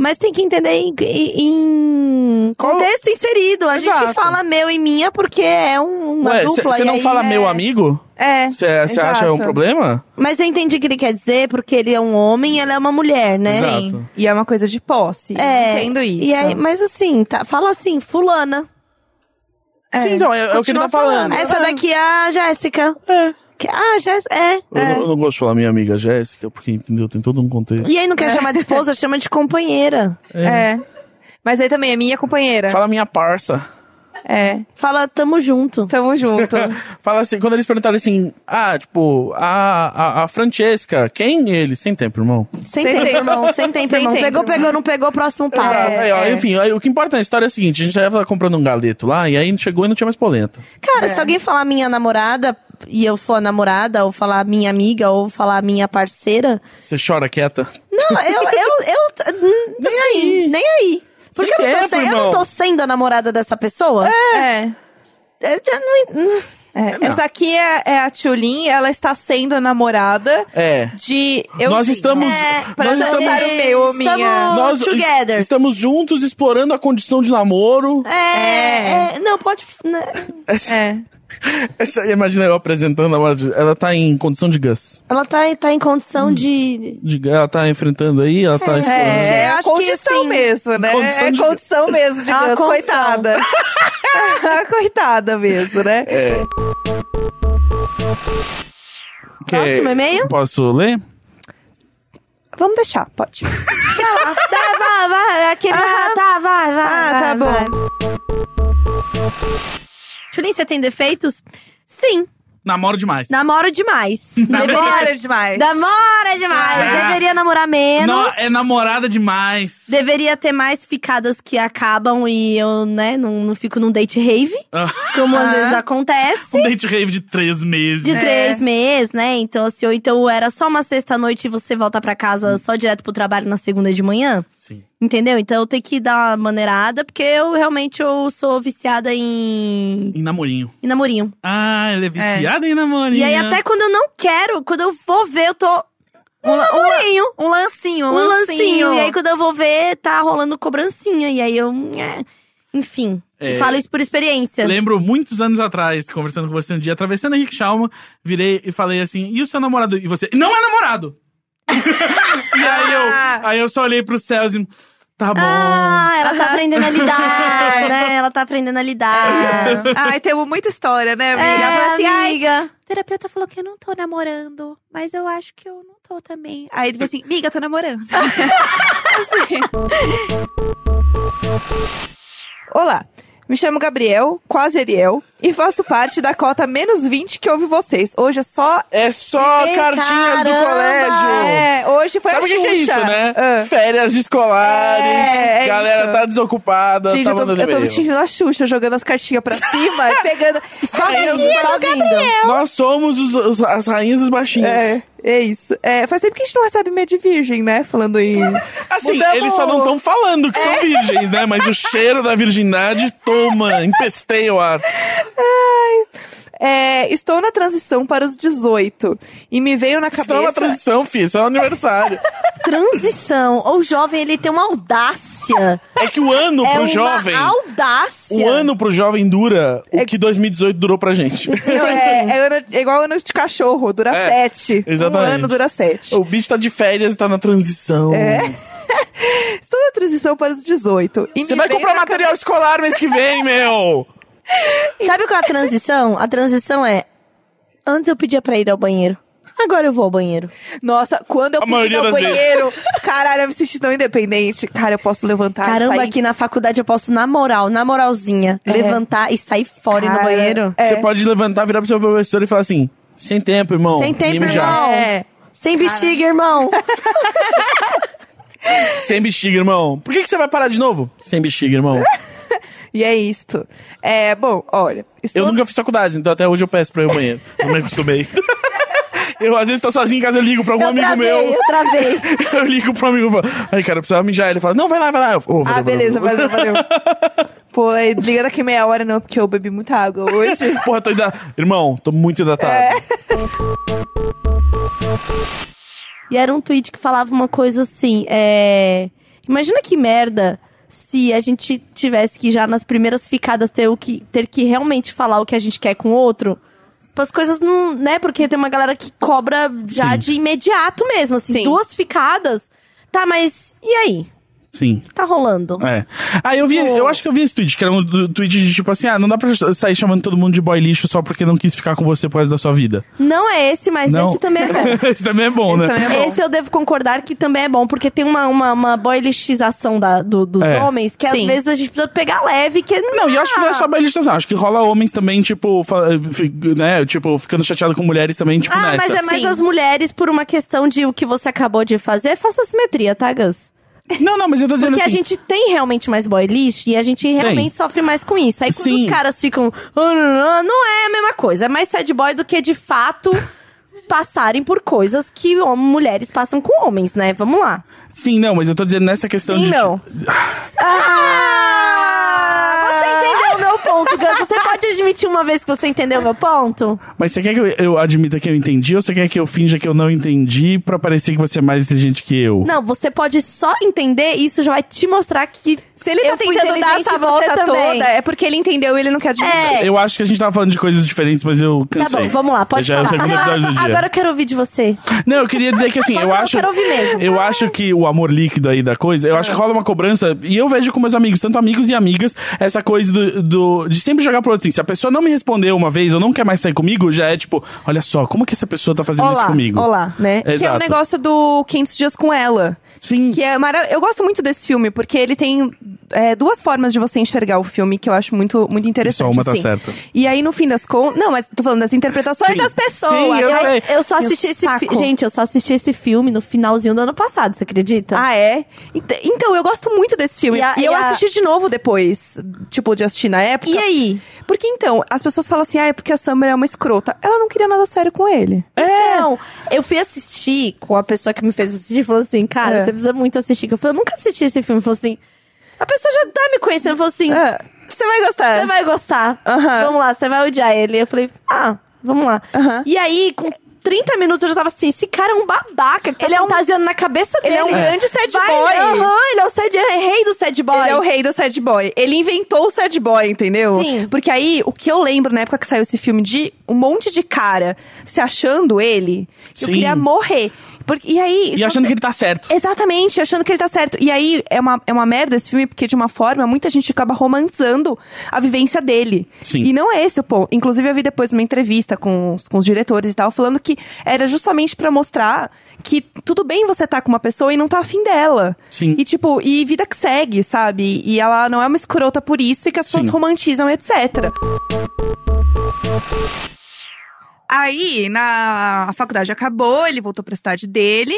Mas tem que entender em, em contexto inserido. A gente Exato. fala meu e minha porque é um- uma Ué, dupla. você não aí fala é- meu amigo? É. Você acha um problema? Mas eu entendi o que ele quer dizer, porque ele é um homem e ela é uma mulher, né? Exato. Sim. E é uma coisa de posse. É. Entendo isso. E aí, mas assim, tá, fala assim, fulana. É. Sim, então, é, é o que ele tá falando. falando. Essa daqui é a Jéssica. É. Que- Ah, Jéssica. É. Eu, não, eu não gosto de falar minha amiga Jéssica, porque, entendeu? Tem todo um contexto. E aí não quer chamar de esposa, chama de companheira. É. Mas aí também é minha companheira. Fala minha parça. É. Fala, tamo junto. Tamo junto. Fala assim, quando eles perguntaram assim, ah, tipo, a, a, a Francesca, quem ele? Sem tempo, irmão. Sem Sem tempo, tempo. irmão. Sem tempo, Sem irmão. tempo, Pegou, irmão. pegou, não pegou, próximo papo. É, é. Enfim, aí, o que importa na história é o seguinte, a gente já ia comprando um galeto lá, e aí chegou e não tinha mais polenta. Cara, se alguém falar minha namorada e eu for a namorada, ou falar minha amiga, ou falar minha parceira. Você chora quieta? Não, eu. eu, eu Nem assim, aí. Nem aí. Porque eu, não tô tempo, eu não tô sendo a namorada dessa pessoa. É. Eu já não- hum. É, não. essa aqui é, é a Tchulin, ela está sendo a namorada É. de. Eu Nós estamos- É, Pra nós não estamos- o meu ou minha. Estamos Nós together. es- estamos juntos explorando a condição de namoro. É, é, Não, pode. né? Essa, É. essa aí, imagina eu apresentando a Mara- ela tá em condição de Gus. Ela tá, tá em condição de. De, ela tá enfrentando aí, ela tá explorando. É, Eu a condição assim, mesmo, né? condição é de- condição mesmo de É Deus, condição. coitada. coitada mesmo, né? É. Próximo e-mail? Posso ler? Vamos deixar, pode. Vai lá. Vai, vai, vai. Aquele. Ah. Tá, vai, vai. Ah, vai, tá bom. vai. Tulin, você tem defeitos? Sim. Namoro demais. Namoro demais. Namora demais. Namora demais. Ah. Deveria namorar menos. Não, é namorada demais. Deveria ter mais ficadas que acabam e eu, né, não, não fico num date rave, Ah, como às vezes acontece. um date rave de três meses. De É. três meses, né? Então, assim, ou então era só uma sexta-noite e você volta pra casa só direto pro trabalho na segunda de manhã. Sim. Entendeu? Então eu tenho que dar uma maneirada, porque eu realmente eu sou viciada em, Em namorinho. em namorinho. Ah, ela é viciada em namorinho. E aí, até quando eu não quero, quando eu vou ver, eu tô. Um namorinho. Um lancinho, um, Um lancinho. lancinho. E aí, quando eu vou ver, tá rolando cobrancinha. E aí eu. é, Enfim. É. Falo isso por experiência. Lembro muitos anos atrás, conversando com você um dia, atravessando Henrique Schalma, virei e falei assim: e o seu namorado? E você, não é namorado! E aí eu, aí eu só olhei pros céus e. Tá bom. Ah, ela tá aprendendo a lidar, né? Ela tá aprendendo a lidar. Ai, temos muita história, né, amiga? É, assim, ai, amiga. o terapeuta falou que eu não tô namorando, mas eu acho que eu não tô também. Aí ele falou assim, amiga, eu tô namorando. Assim. Olá, me chamo Gabriel, quase Ariel, e faço parte da cota menos 20 que ouve vocês. Hoje é só... É só Ei, cartinhas do caramba! colégio. É, hoje foi Sabe a o que, é isso, né? Ah. Férias escolares, É, é galera isso. tá desocupada, Gente, tá eu tô, mandando eu tô me sentindo a Xuxa, jogando as cartinhas pra cima, pegando... Só vindo, só vindo. Nós somos os- os- as rainhas dos baixinhos. É, é isso. É, faz tempo que a gente não recebe meia de virgem, né? Falando em... Assim, Mudamos- eles só não estão falando que são virgens, né? Mas o cheiro da virgindade toma, empesteia o ar. É, estou na transição para os 18 e me veio na cabeça. na transição, filho, isso é um aniversário. Transição. O jovem, ele tem uma audácia. É que o ano é pro uma jovem. audácia. O ano pro jovem dura o que 2018 durou pra gente. É, é é igual ano de cachorro, dura É, sete. exatamente. Um ano dura sete. O bicho tá de férias e tá na transição. É. Estou na transição para os 18. E Você vai comprar material escolar mês que vem, meu! Sabe qual é a transição? A transição é. Antes eu pedia pra ir ao banheiro. Agora eu vou ao banheiro. Nossa, quando eu maioria ao banheiro, caralho, eu me senti tão independente. Cara, eu posso levantar e Caramba, sair. aqui na faculdade eu posso, na moral, na moralzinha, levantar e sair fora ir no Cara, banheiro. É. Você pode levantar, virar pro seu professor e falar assim: sem tempo, irmão. Sem tempo, irmão. É. Sem bexiga, irmão. Sem bexiga, irmão. Por que, que você vai parar de novo? Sem bexiga, irmão. E é isto. É, bom, olha. Estou... Eu nunca fiz faculdade, então até hoje eu peço pra ir ao banheiro. Não me acostumei. Eu, às vezes, tô sozinho em casa, eu ligo pra algum eu amigo travei, meu. eu travei. Eu ligo pro amigo e falo, ai, cara, eu precisava mijar. Ele fala, não, vai lá, vai lá. Eu, "Oh, valeu, Ah, beleza, valeu." valeu. Pô, aí, liga daqui meia hora não, porque eu bebi muita água hoje. Porra, tô hidratado. Irmão, tô muito hidratado. É. E era um tweet que falava uma coisa assim, é... Imagina que merda se a gente tivesse que já nas primeiras ficadas ter, o que, ter que realmente falar o que a gente quer com o outro. As coisas não, né? Porque tem uma galera que cobra já Sim. de imediato mesmo, assim, Sim. duas ficadas. Tá, mas e aí? Sim. Tá rolando? É. Ah, eu vi, eu acho que eu vi esse tweet, que era um tweet de tipo assim, ah, não dá pra sair chamando todo mundo de boy lixo só porque não quis ficar com você por causa da sua vida. Não é esse, mas Não. esse também é bom. esse também é bom, Esse né? também é bom. Esse eu devo concordar que também é bom, porque tem uma, uma, uma boylixização da, do- dos É. homens que às Sim. vezes a gente precisa pegar leve, que Não, e eu acho que não é só bailistação, acho que rola homens também, tipo, né, tipo, ficando chateado com mulheres também, tipo, Ah, nessa. mas é mais Sim. as mulheres por uma questão de o que você acabou de fazer, falsa simetria, tá, Gus? Não, não, mas eu tô dizendo Porque a assim. gente tem realmente mais boy lixo e a gente realmente sofre mais com isso. Aí quando Sim. os caras ficam. "Ah, não, não", não é a mesma coisa. É mais sad boy do que de fato passarem por coisas que mulheres passam com homens, né? Vamos lá. Sim, não, mas eu tô dizendo nessa questão Sim, de. não. Ah! Meu ponto, Gus? Você pode admitir uma vez que você entendeu o meu ponto? Mas você quer que eu, eu admita que eu entendi ou você quer que eu finja que eu não entendi pra parecer que você é mais inteligente que eu? Não, você pode só entender e isso já vai te mostrar que. Se ele tá tentando dar essa volta também. toda, é porque ele entendeu e ele não quer admitir. É. Eu acho que a gente tava falando de coisas diferentes, mas eu Tá cansei. bom, vamos lá, pode Já é o falar. segundo episódio do dia. Agora eu quero ouvir de você. Não, eu queria dizer que assim, eu Não, eu acho. quero ouvir mesmo. Eu acho que o amor líquido aí da coisa, eu acho que rola uma cobrança, e eu vejo com meus amigos, tanto amigos e amigas, essa coisa do, do- de sempre jogar pro outro assim. Se a pessoa não me respondeu uma vez ou não quer mais sair comigo, já é tipo, olha só, como que essa pessoa tá fazendo isso Olá, comigo? olá, né? Que é o Exato. negócio do 500 Dias com Ela. Sim. Que é mara... Eu gosto muito desse filme, porque ele tem é, duas formas de você enxergar o filme que eu acho muito, muito interessante. Só uma tá assim. certa. E aí, no fim das contas. Não, mas tô falando das interpretações Sim. das pessoas. Sim, eu sei. Eu só assisti esse saco. filme. Gente, eu só assisti esse filme no finalzinho do ano passado, você acredita? Ah, é? Ent- Então, eu gosto muito desse filme. E a- e e eu a- assisti de novo depois, tipo, de assistir na época. E aí? Porque então, as pessoas falam assim, ah, é porque a Summer é uma escrota. Ela não queria nada sério com ele. Não, eu fui assistir com a pessoa que me fez assistir e falou assim, cara, É. você precisa muito assistir. Eu falei, eu nunca assisti esse filme. Falou assim, a pessoa já tá me conhecendo. Falou assim, Ah, Você vai gostar. você vai gostar. Aham. Vamos lá, você vai odiar ele. Eu falei, ah, vamos lá. Aham. E aí, com 30 minutos eu já tava assim, esse cara é um babaca que tá Ele é um- fantasiando na cabeça dele. Ele é um grande sad Vai, boy. Aham, ele é o sad, é rei do sad boy. Ele é o rei do sad boy. Ele inventou o sad boy, entendeu? Sim. Porque aí, o que eu lembro na época que saiu esse filme de um monte de cara se achando ele, eu Sim. queria morrer. Porque, e aí. E achando você- que ele tá certo. Exatamente, achando que ele tá certo. E aí é uma, é uma merda esse filme, porque de uma forma, muita gente acaba romantizando a vivência dele. Sim. E não é esse o ponto. Inclusive, eu vi depois uma entrevista com os, com os diretores e tal, falando que era justamente pra mostrar que tudo bem você tá com uma pessoa e não tá afim dela. Sim. E tipo, e vida que segue, sabe? E ela não é uma escrota por isso e que as pessoas romantizam, etc. Aí, na a faculdade acabou, ele voltou pra cidade dele.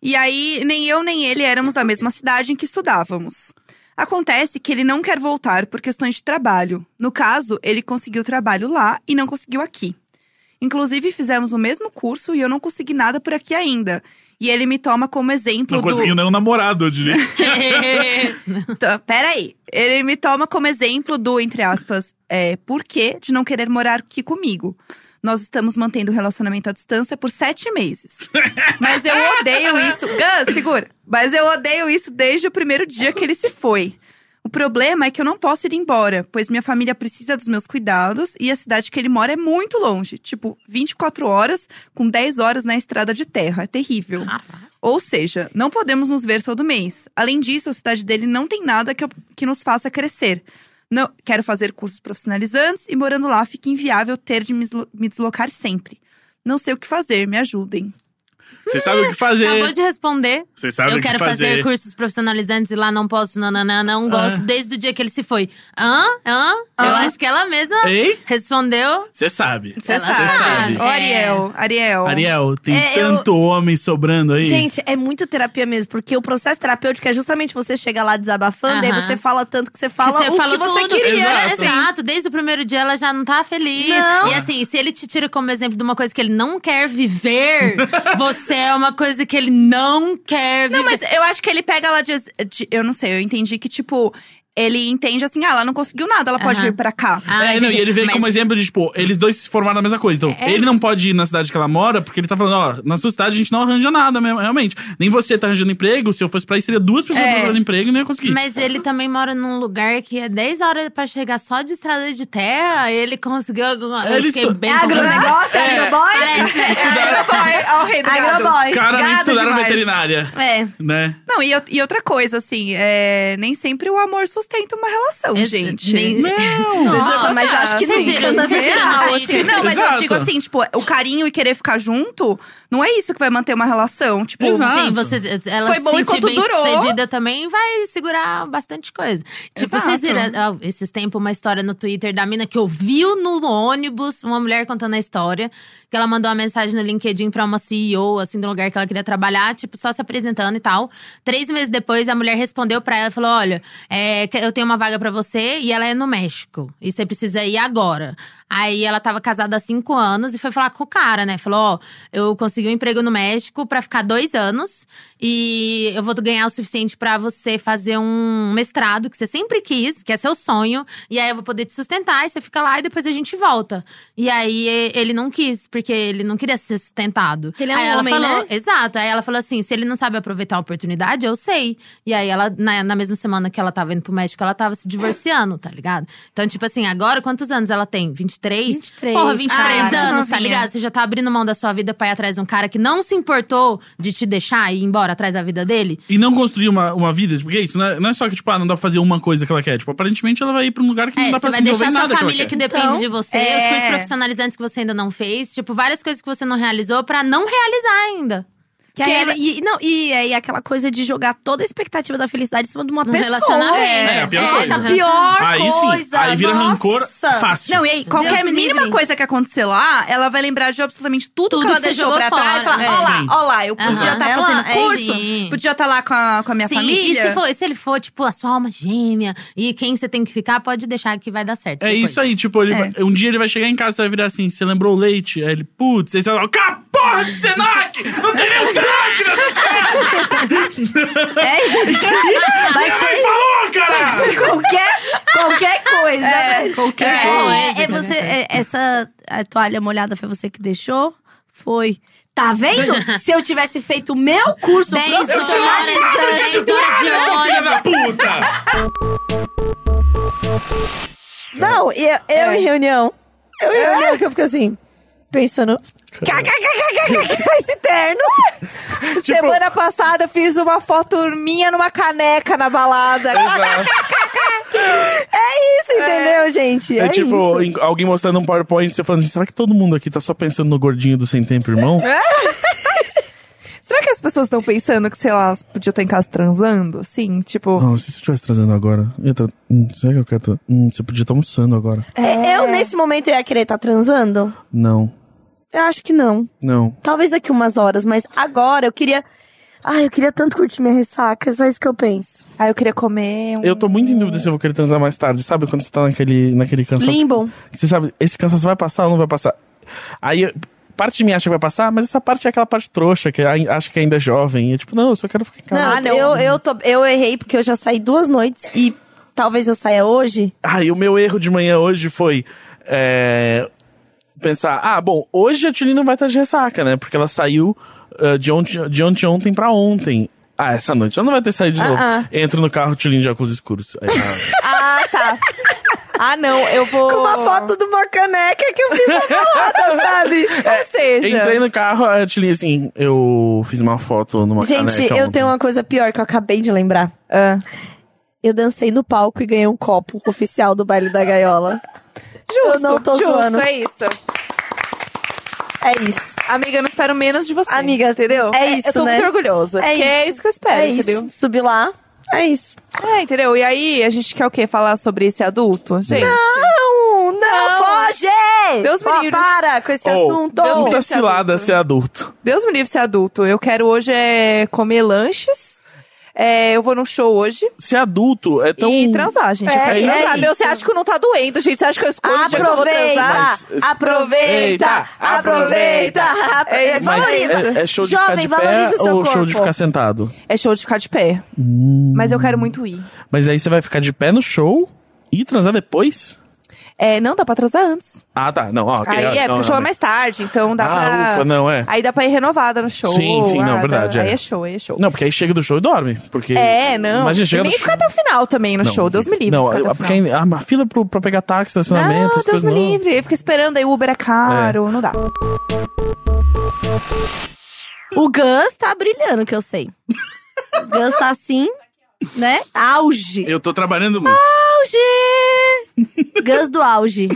E aí, nem eu nem ele éramos da mesma cidade em que estudávamos. Acontece que ele não quer voltar por questões de trabalho. No caso, ele conseguiu trabalho lá e não conseguiu aqui. Inclusive, fizemos o mesmo curso e eu não consegui nada por aqui ainda. E ele me toma como exemplo Não do. conseguiu nem um namorado, eu diria. Peraí. Ele me toma como exemplo do, entre aspas, é, porquê de não querer morar aqui comigo. Nós estamos mantendo o relacionamento à distância por sete meses. Mas eu odeio isso. Gus, segura. Mas eu odeio isso desde o primeiro dia que ele se foi. O problema é que eu não posso ir embora, pois minha família precisa dos meus cuidados e a cidade que ele mora é muito longe tipo, 24 horas com 10 horas na estrada de terra. É terrível. Ou seja, não podemos nos ver todo mês. Além disso, a cidade dele não tem nada que, eu- que nos faça crescer. Não, quero fazer cursos profissionalizantes e morando lá fica inviável ter de me deslo- me deslocar sempre. Não sei o que fazer, me ajudem. Você sabe o que fazer. Acabou de responder. Você sabe eu o que quero fazer. fazer cursos profissionalizantes e lá não posso, nananã, não gosto, Ah. desde o dia que ele se foi. Hã? Hã? Eu acho que ela mesma Ei? respondeu. Você sabe. Você Ela sabe. sabe. Ô, Ariel, Ariel. Ariel, tem É, eu- tanto homem sobrando aí. Gente, é muito terapia mesmo, porque o processo terapêutico é justamente você chegar lá desabafando, aí Aham. você fala tanto que você fala você o que você queria. Exato. Exato. Desde o primeiro dia ela já não tá feliz. Não. E assim, se ele te tira como exemplo de uma coisa que ele não quer viver, você é uma coisa que ele não quer viver. Não, mas eu acho que ele pega ela de, de- Eu não sei, eu entendi que, tipo, ele entende assim, ah, ela não conseguiu nada, ela pode Aham. vir pra cá. Ah, É, não, entendi. e ele vê Mas- como exemplo de, tipo, eles dois se formaram na mesma coisa. Então, É. ele não pode ir na cidade que ela mora, porque ele tá falando, ó, na sua cidade a gente não arranja nada mesmo, realmente. Nem você tá arranjando emprego, se eu fosse pra aí, seria duas pessoas É. procurando emprego e não ia conseguir. Mas ele também mora num lugar que é 10 horas pra chegar só de estrada de terra. Ele conseguiu alguma. Eu Ele fiquei bem É agronegócio, é agroboy? Parece? Agroboy, ó o rei do gado. Agroboy. Claramente Gado estudaram demais. veterinária, É. né? Não, e, eu- e outra coisa, assim, é, nem sempre o amor sustenta uma relação, Esse- gente. nem- Não! Nossa, mas contar, acho que Vocês sim. viram- cada vocês vez viram no mais. Twitter? Não, mas Exato. eu digo assim, tipo, o carinho e querer ficar junto, não é isso que vai manter uma relação. Tipo, Exato. Sim, você, ela Foi bom enquanto bem durou. sucedida também vai segurar bastante coisa. Tipo, Exato. vocês viram esses tempos uma história no Twitter da mina que ouviu no ônibus, uma mulher contando a história, que ela mandou uma mensagem no LinkedIn pra uma CEO, assim, do lugar que ela queria trabalhar, tipo, só se apresentando e tal. Três meses depois, a mulher respondeu pra ela e falou: Olha, é, que eu tenho uma vaga pra você e ela é no México. E você precisa ir agora. Aí ela tava casada há cinco anos e foi falar com o cara, né? Falou: Ó, eu consegui um emprego no México pra ficar dois anos e eu vou ganhar o suficiente pra você fazer um mestrado que você sempre quis, que é seu sonho, e aí eu vou poder te sustentar, e você fica lá e depois a gente volta. E aí ele não quis, porque ele não queria ser sustentado. Ele é um aí ela homem, falou, né? Exato. Aí ela falou assim: se ele não sabe aproveitar a oportunidade, eu sei. E aí ela, na, na mesma semana que ela tava indo pro México, ela tava se divorciando, tá ligado? Então, tipo assim, agora quantos anos ela tem? 23? 23. Porra, 23 Ah, anos, tá ligado? Você já tá abrindo mão da sua vida pra ir atrás de um cara que não se importou de te deixar e ir embora atrás da vida dele? E não construir uma, uma vida, porque isso não é, não é só que, tipo, ah, não dá pra fazer uma coisa que ela quer. Tipo, aparentemente ela vai ir pra um lugar que não É, dá você pra se vai desenvolver deixar em sua nada que ela família quer. que, depende Então, de você, é. os cursos profissionalizantes que você ainda não fez, tipo, várias coisas que você não realizou pra não realizar ainda. Que aí Que ele- e, não, e aí aquela coisa de jogar toda a expectativa da felicidade em cima de uma No pessoa. relacionamento. É, a pior Nossa, coisa. a pior Aí sim, coisa. aí vira Nossa. rancor fácil. Não, e aí, qualquer me mínima livre. coisa que acontecer lá, ela vai lembrar de absolutamente tudo, Tudo que ela que você deixou jogou pra trás. E falar, é. ó lá, ó lá, eu podia estar Ela- fazendo é, curso, sim. podia estar lá com a, com a minha Sim, família. E se, for, se ele for, tipo, a sua alma gêmea e quem você tem que ficar, pode deixar que vai dar certo. É depois. isso aí, tipo, ele É. vai- um dia ele vai chegar em casa e vai virar assim: você lembrou o leite? Aí ele, putz, aí você vai falar, porra de Senac! Não tem nenhum Senac nessa casa! É isso. Vai Minha mãe ser falou, cara! qualquer, qualquer coisa, né? qualquer É, coisa, é você, é, essa a toalha molhada foi você que deixou? Foi. Tá vendo? Se eu tivesse feito o meu curso 10 horas, profissionalizante. 10 horas de Filha da puta! Não, e eu, eu em reunião. Eu em reunião que eu fico assim, pensando. "KKKKKK, Esse terno! Semana passada eu fiz uma foto minha numa caneca na balada. É isso, entendeu, gente? É, É, tipo, isso. alguém mostrando um PowerPoint, você falando assim, será que todo mundo aqui tá só pensando no gordinho do sem tempo, irmão? Será que as pessoas estão pensando que, sei lá, elas podiam estar em casa transando? Assim, tipo. Não, se eu estivesse trazendo agora, eu ia tá, hum, será que eu quero... tra- Hum, você podia estar almoçando agora. É, Eu, nesse momento, ia querer estar transando? Não, Eu acho que não. não. Talvez daqui umas horas, mas agora eu queria. Ai, eu queria tanto curtir minha ressaca, é só isso que eu penso. Ah, eu queria comer um. Eu tô muito em dúvida se eu vou querer transar mais tarde, sabe? Quando você tá naquele, naquele cansaço. Limbo. Você sabe, esse cansaço vai passar ou não vai passar? Aí, parte de mim acha que vai passar, mas essa parte é aquela parte trouxa, que ai- acha que ainda é jovem. E é tipo, não, eu só quero ficar em casa. Não, Ah, não. Eu, eu, tô, eu errei porque eu já saí duas noites e talvez eu saia hoje. Ah, e o meu erro de manhã hoje foi é, pensar, ah, bom, hoje a Tilly não vai estar de ressaca, né? Porque ela saiu ah, de, ontem, de ontem ontem pra ontem. Ah, essa noite ela não vai ter saído de Ah, novo. ah. Entro no carro, Tilly de óculos escuros. Aí, ah, Ah, tá. Ah, não, eu vou. Com uma foto de uma caneca que eu fiz na balada, sabe? Ou seja. entrei no carro, a Tilly assim, eu fiz uma foto numa Gente, caneca eu ontem. tenho uma coisa pior que eu acabei de lembrar. Ah. Eu dancei no palco e ganhei um copo oficial do baile da gaiola. Justo, Eu não tô justo, zoando. é isso. É isso. Amiga, eu não espero menos de você. Amiga, entendeu? é isso, Eu tô né? muito orgulhosa. É que é isso que eu espero, é entendeu? Isso. Subir lá, é isso. É, entendeu? E aí, a gente quer o quê? Falar sobre esse adulto? Gente. Não, não, foge! Deus me livre. para com esse Oh, assunto. Deus me livre ser cilada adulto. ser adulto. Deus me livre ser adulto. Eu quero hoje é comer lanches. É, eu vou num show hoje. Ser adulto é tão. E transar, gente. É, é transar. Meu ciático não tá doendo, gente. Você acha que eu escolho? Aproveita, Mas- aproveita, aproveita. É, Mas Valoriza. é, é show de Jovem, ficar de valoriza pé o seu ou show de corpo. ficar sentado? É show de ficar de pé. Mas eu quero muito ir. Mas aí você vai ficar de pé no show e transar depois? É, não, dá pra transar antes. Ah, tá. Não, ó, ok. aí é, porque não, o show não, é mais tarde, então dá Ah, pra... ufa, não, é. Aí dá pra ir renovada no show. Sim, sim, não, Ah, verdade, dá- Aí é. é show, aí é show. Não, porque aí chega do show e dorme. Porque. É, não. Imagina, chega e nem ficar show. até o final também no Não, show. Deus me livre. Não, eu- o porque a, a fila pro, pra pegar táxi, estacionamento, Não, Deus me não. livre. Fica esperando, aí o Uber é caro, não dá. O Gus tá brilhando, que eu sei. O Gus tá assim, né? Auge. Eu tô trabalhando muito. Auge! Gus do auge.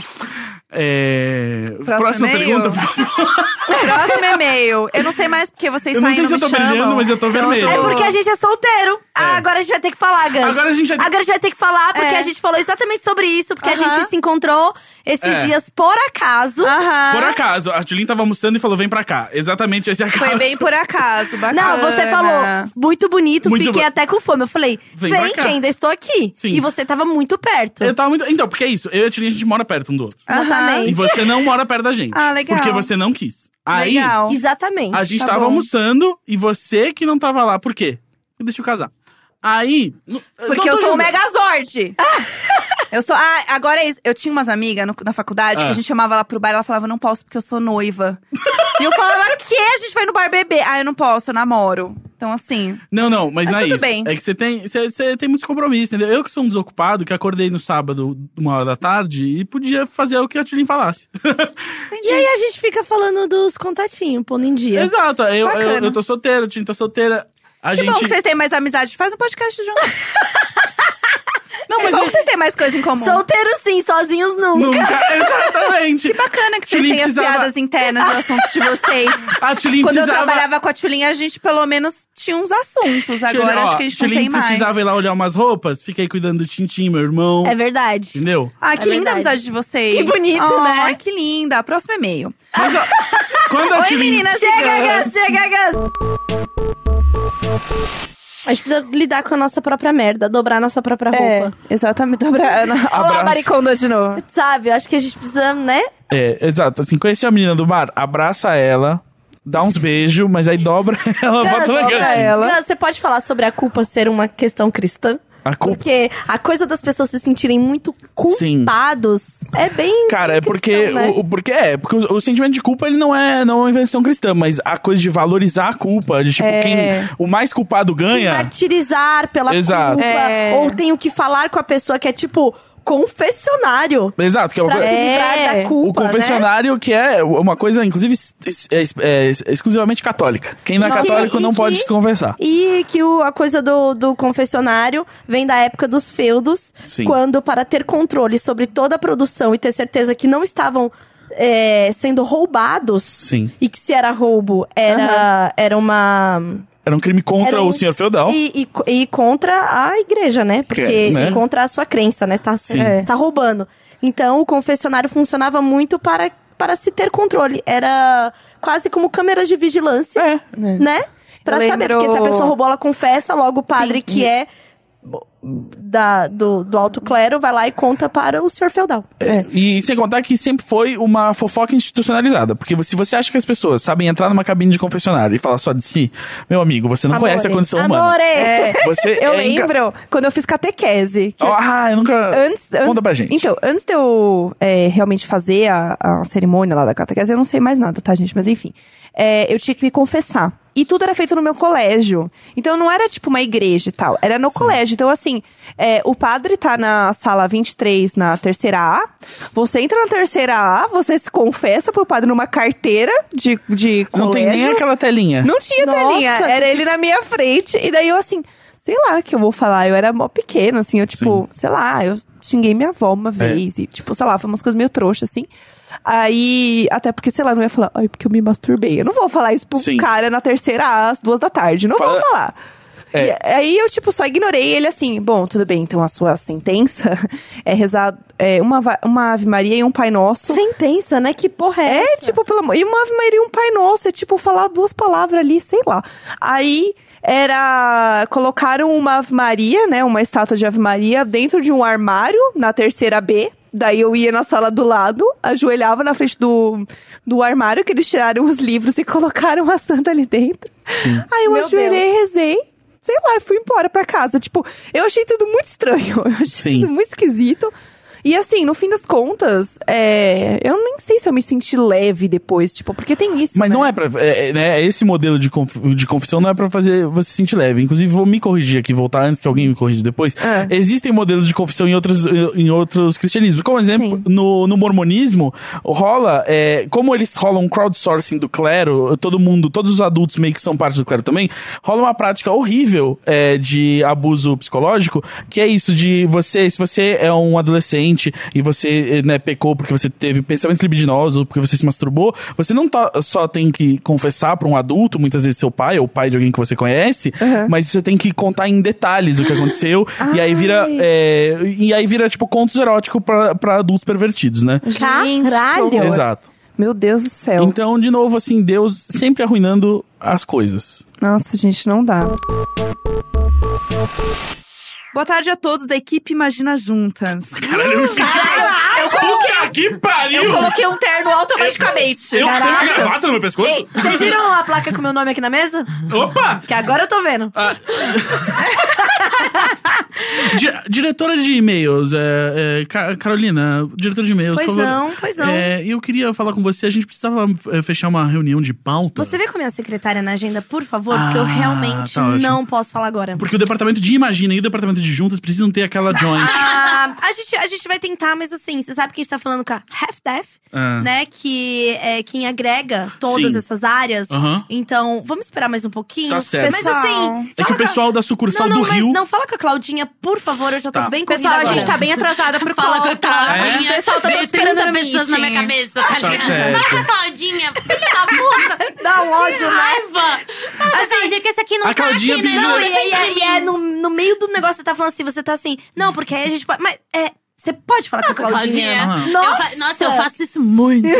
É... Próximo Próxima e-mail? pergunta, por favor. Próximo e-mail. Eu não sei mais porque vocês Eu não saem sei se eu tô brilhando, mas eu tô vermelho. É porque a gente é solteiro. Ah, agora a gente vai ter que falar, Gus. Agora a gente vai ter- Agora a gente vai ter que falar, porque É. a gente falou exatamente sobre isso, porque a Aham. gente se encontrou esses É. dias por acaso. Aham. Por acaso, a Tilin tava almoçando e falou: vem pra cá. Exatamente esse acaso. Foi bem por acaso, bacana. Não, você falou, muito bonito, Muito fiquei bo- até com fome. Eu falei, Vem vem, pra cá." que ainda estou aqui. Sim. E você tava muito perto. Eu tava muito. Então, porque é isso. Eu e a Tilin, a gente mora perto um do outro. Exatamente. E você não mora perto da gente. Ah, legal. Porque você não quis. Aí, Legal. Exatamente. a gente Tá tava bom. almoçando e você que não tava lá. Por quê? Deixa eu casar. Aí. Porque eu sou o. Megazord. eu sou. Ah, agora é isso. Eu tinha umas amigas na faculdade que Ah. a gente chamava ela pro bar ela falava, não posso porque eu sou noiva. e eu falava, que? A gente vai no bar beber. Ah, eu não posso, eu namoro. Então, assim. Não, não, mas, Mas não é tudo isso. bem. É que você tem, você, você tem muitos compromissos, entendeu? Eu que sou um desocupado, que acordei no sábado, uma hora da tarde, e podia fazer o que a Tilin falasse. E aí a gente fica falando dos contatinhos, pondo em dia. Exato, eu, eu, eu tô solteiro, a Tilin tá solteira. A Que gente. bom que vocês têm mais amizade. Faz um podcast junto. Não, É mas bom eu- que vocês têm mais coisa em comum. Solteiro sim, sozinhos nunca. Nunca. Exatamente. Que bacana que vocês têm as precisava- piadas internas e assuntos de vocês. A Tilin Quando eu precisava. trabalhava com a Tulin, a gente pelo menos tinha uns assuntos. Agora ó, acho que a gente não tem mais. precisava ir lá olhar umas roupas, fiquei cuidando do Tintim, meu irmão. É verdade. Entendeu? Ah, que É linda a verdade. amizade de vocês. Que bonito, oh, né? que linda. Próximo e-mail. Mas, ó, quando a Oi, meninas Chega. Gus, chega, Gus. A gente precisa lidar com a nossa própria merda, dobrar a nossa própria É, roupa. exatamente. Dobra... Olha lá mariconda de novo. Sabe? Eu acho que a gente precisa, né? É, exato. Assim, conheci a menina do bar, abraça ela, dá uns beijos, mas aí dobra ela, bota na Gus, gatinha. ela. Gus, você pode falar sobre a culpa ser uma questão cristã? A culpa. Porque a coisa das pessoas se sentirem muito culpados é bem. Cara, é porque, né? o, o- porque é, porque o, o sentimento de culpa ele não é, não é uma invenção cristã, mas a coisa de valorizar a culpa, de tipo, É. quem o mais culpado Se ganha. martirizar pela Exato. culpa. É. Ou tenho que falar com a pessoa que é tipo confessionário. Exato, que é uma Pra coisa. se livrar É. da culpa. O confessionário, que é uma coisa, inclusive, é, é exclusivamente católica. Quem não é católico e- não pode que- se conversar. Né? E que o- a coisa do, do confessionário vem da época dos feudos, Sim. quando, para ter controle sobre toda a produção e ter certeza que não estavam é, sendo roubados, Sim. e que se era roubo, era, era uma. Era um crime contra um- o senhor feudal. E, e, e contra a igreja, né? Porque Que- né? contra a sua crença, né? Você tá, Sim. é, tá roubando. Então, o confessionário funcionava muito para, para se ter controle. Era quase como câmeras de vigilância, É. né? Pra Eu saber, porque se a pessoa roubou, ela confessa, logo o padre Sim. que é da, do, do alto clero vai lá e conta para o senhor feudal. É, E sem contar que sempre foi uma fofoca institucionalizada. Porque se você acha que as pessoas sabem entrar numa cabine de confessionário e falar só de si, meu amigo, você não Amore. conhece a condição humana. Amore! É. Você Eu é lembro quando eu fiz catequese. que Ah, eu nunca. Antes, an- Conta pra gente. Então, antes de eu é, realmente fazer a, a cerimônia lá da catequese, eu não sei mais nada, tá, gente? Mas enfim. É, eu tinha que me confessar. E tudo era feito no meu colégio. Então não era tipo uma igreja e tal. Era no colégio. Então, assim, é, o padre tá na sala 23, na terceira A. Você entra na terceira A, você se confessa pro padre numa carteira de, de não colégio. tem nem aquela telinha. Não tinha Nossa, telinha. Era ele na minha frente. E daí eu assim. Sei lá o que eu vou falar. Eu era mó pequena, assim, eu, tipo, sei lá, eu xinguei minha avó uma vez. E, tipo, sei lá, foi umas coisas meio trouxas, assim. Aí, até porque, sei lá, não ia falar, ai, porque eu me masturbei. Eu não vou falar isso pro Sim. cara na terceira às duas da tarde. Não Fala- vou falar. É. E aí eu, tipo, só ignorei ele assim, bom, tudo bem, então a sua sentença é rezar é, uma, uma Ave Maria e um Pai Nosso. Sentença, né? Que porra é, É, essa? tipo, pelo amor. E uma Ave Maria e um Pai Nosso. É tipo falar duas palavras ali, sei lá. Aí era. Colocaram uma Ave Maria, né? Uma estátua de Ave Maria dentro de um armário na terceira B. Daí eu ia na sala do lado, ajoelhava na frente do, do armário, que eles tiraram os livros e colocaram a santa ali dentro. Aí eu Meu ajoelhei, rezei. Sei lá, e fui embora pra casa. Tipo, eu achei tudo muito estranho. Eu achei Sim. tudo muito esquisito. E assim, no fim das contas, é, eu nem sei se eu me senti leve depois, tipo, porque tem isso. Mas né? não é pra. É, é, né, esse modelo de, conf- de confissão não é pra fazer você se sentir leve. Inclusive, vou me corrigir aqui, voltar antes que alguém me corrija depois. É. Existem modelos de confissão em outros, em outros cristianismos. Como exemplo, Sim. no, no mormonismo, rola. É, como eles rolam um crowdsourcing do clero, todo mundo, todos os adultos meio que são parte do clero também, rola uma prática horrível é, de abuso psicológico, que é isso de você, se você é um adolescente e você né, pecou porque você teve pensamentos libidinosos, porque você se masturbou, você não tá- só tem que confessar pra um adulto, muitas vezes seu pai ou o pai de alguém que você conhece, mas você tem que contar em detalhes o que aconteceu, e aí vira é, e aí vira tipo contos eróticos pra, pra adultos pervertidos, né? Caralho! Exato. Meu Deus do céu. Então, de novo, assim, Deus sempre arruinando as coisas. Nossa, gente, não dá. Boa tarde a todos da equipe Imagina Juntas. Caralho, eu me senti. Eu coloquei, que pariu! eu coloquei um terno automaticamente. Eu tenho uma gravata no meu pescoço? Ei, vocês viram a placa com meu nome aqui na mesa? Opa! Que agora eu tô vendo. Ah. Di- diretora de e-mails, é, é, Ca- Carolina, diretora de e-mails, Pois por favor. não, pois não. É, eu queria falar com você, a gente precisava é, fechar uma reunião de pauta. Você vê com a minha secretária na agenda, por favor, porque eu Ah, realmente tá não posso falar agora. Porque o departamento de Imagina e o departamento de Juntas precisam ter aquela joint. Ah, a, gente, a gente vai tentar, mas assim, você sabe que a gente tá falando com a Half Death, Ah. né? Que é quem agrega todas Sim. essas áreas. Então, vamos esperar mais um pouquinho. Tá certo. Mas assim. É que o pessoal da com a... sucursal não, não, do mas Não, fala com a Claudinha, por favor, eu já tô Tá. bem corrida Pessoal, a agora. gente tá bem atrasada pro Fala com a. Claudinha. O pessoal tá todo esperando 30 no pessoas na minha meeting. cabeça, tá ligado? certo. Claudinha, filha da puta. Dá um ódio, né? Raiva. Assim, Claudinha, que esse aqui não A tá Claudinha aqui, né? Não, e, e é no, no meio do negócio, você tá falando assim, você tá assim, não, porque aí a gente pode. Mas é. Você pode falar com a Claudinha? Eu Nossa! fa- Nossa, eu faço isso muito.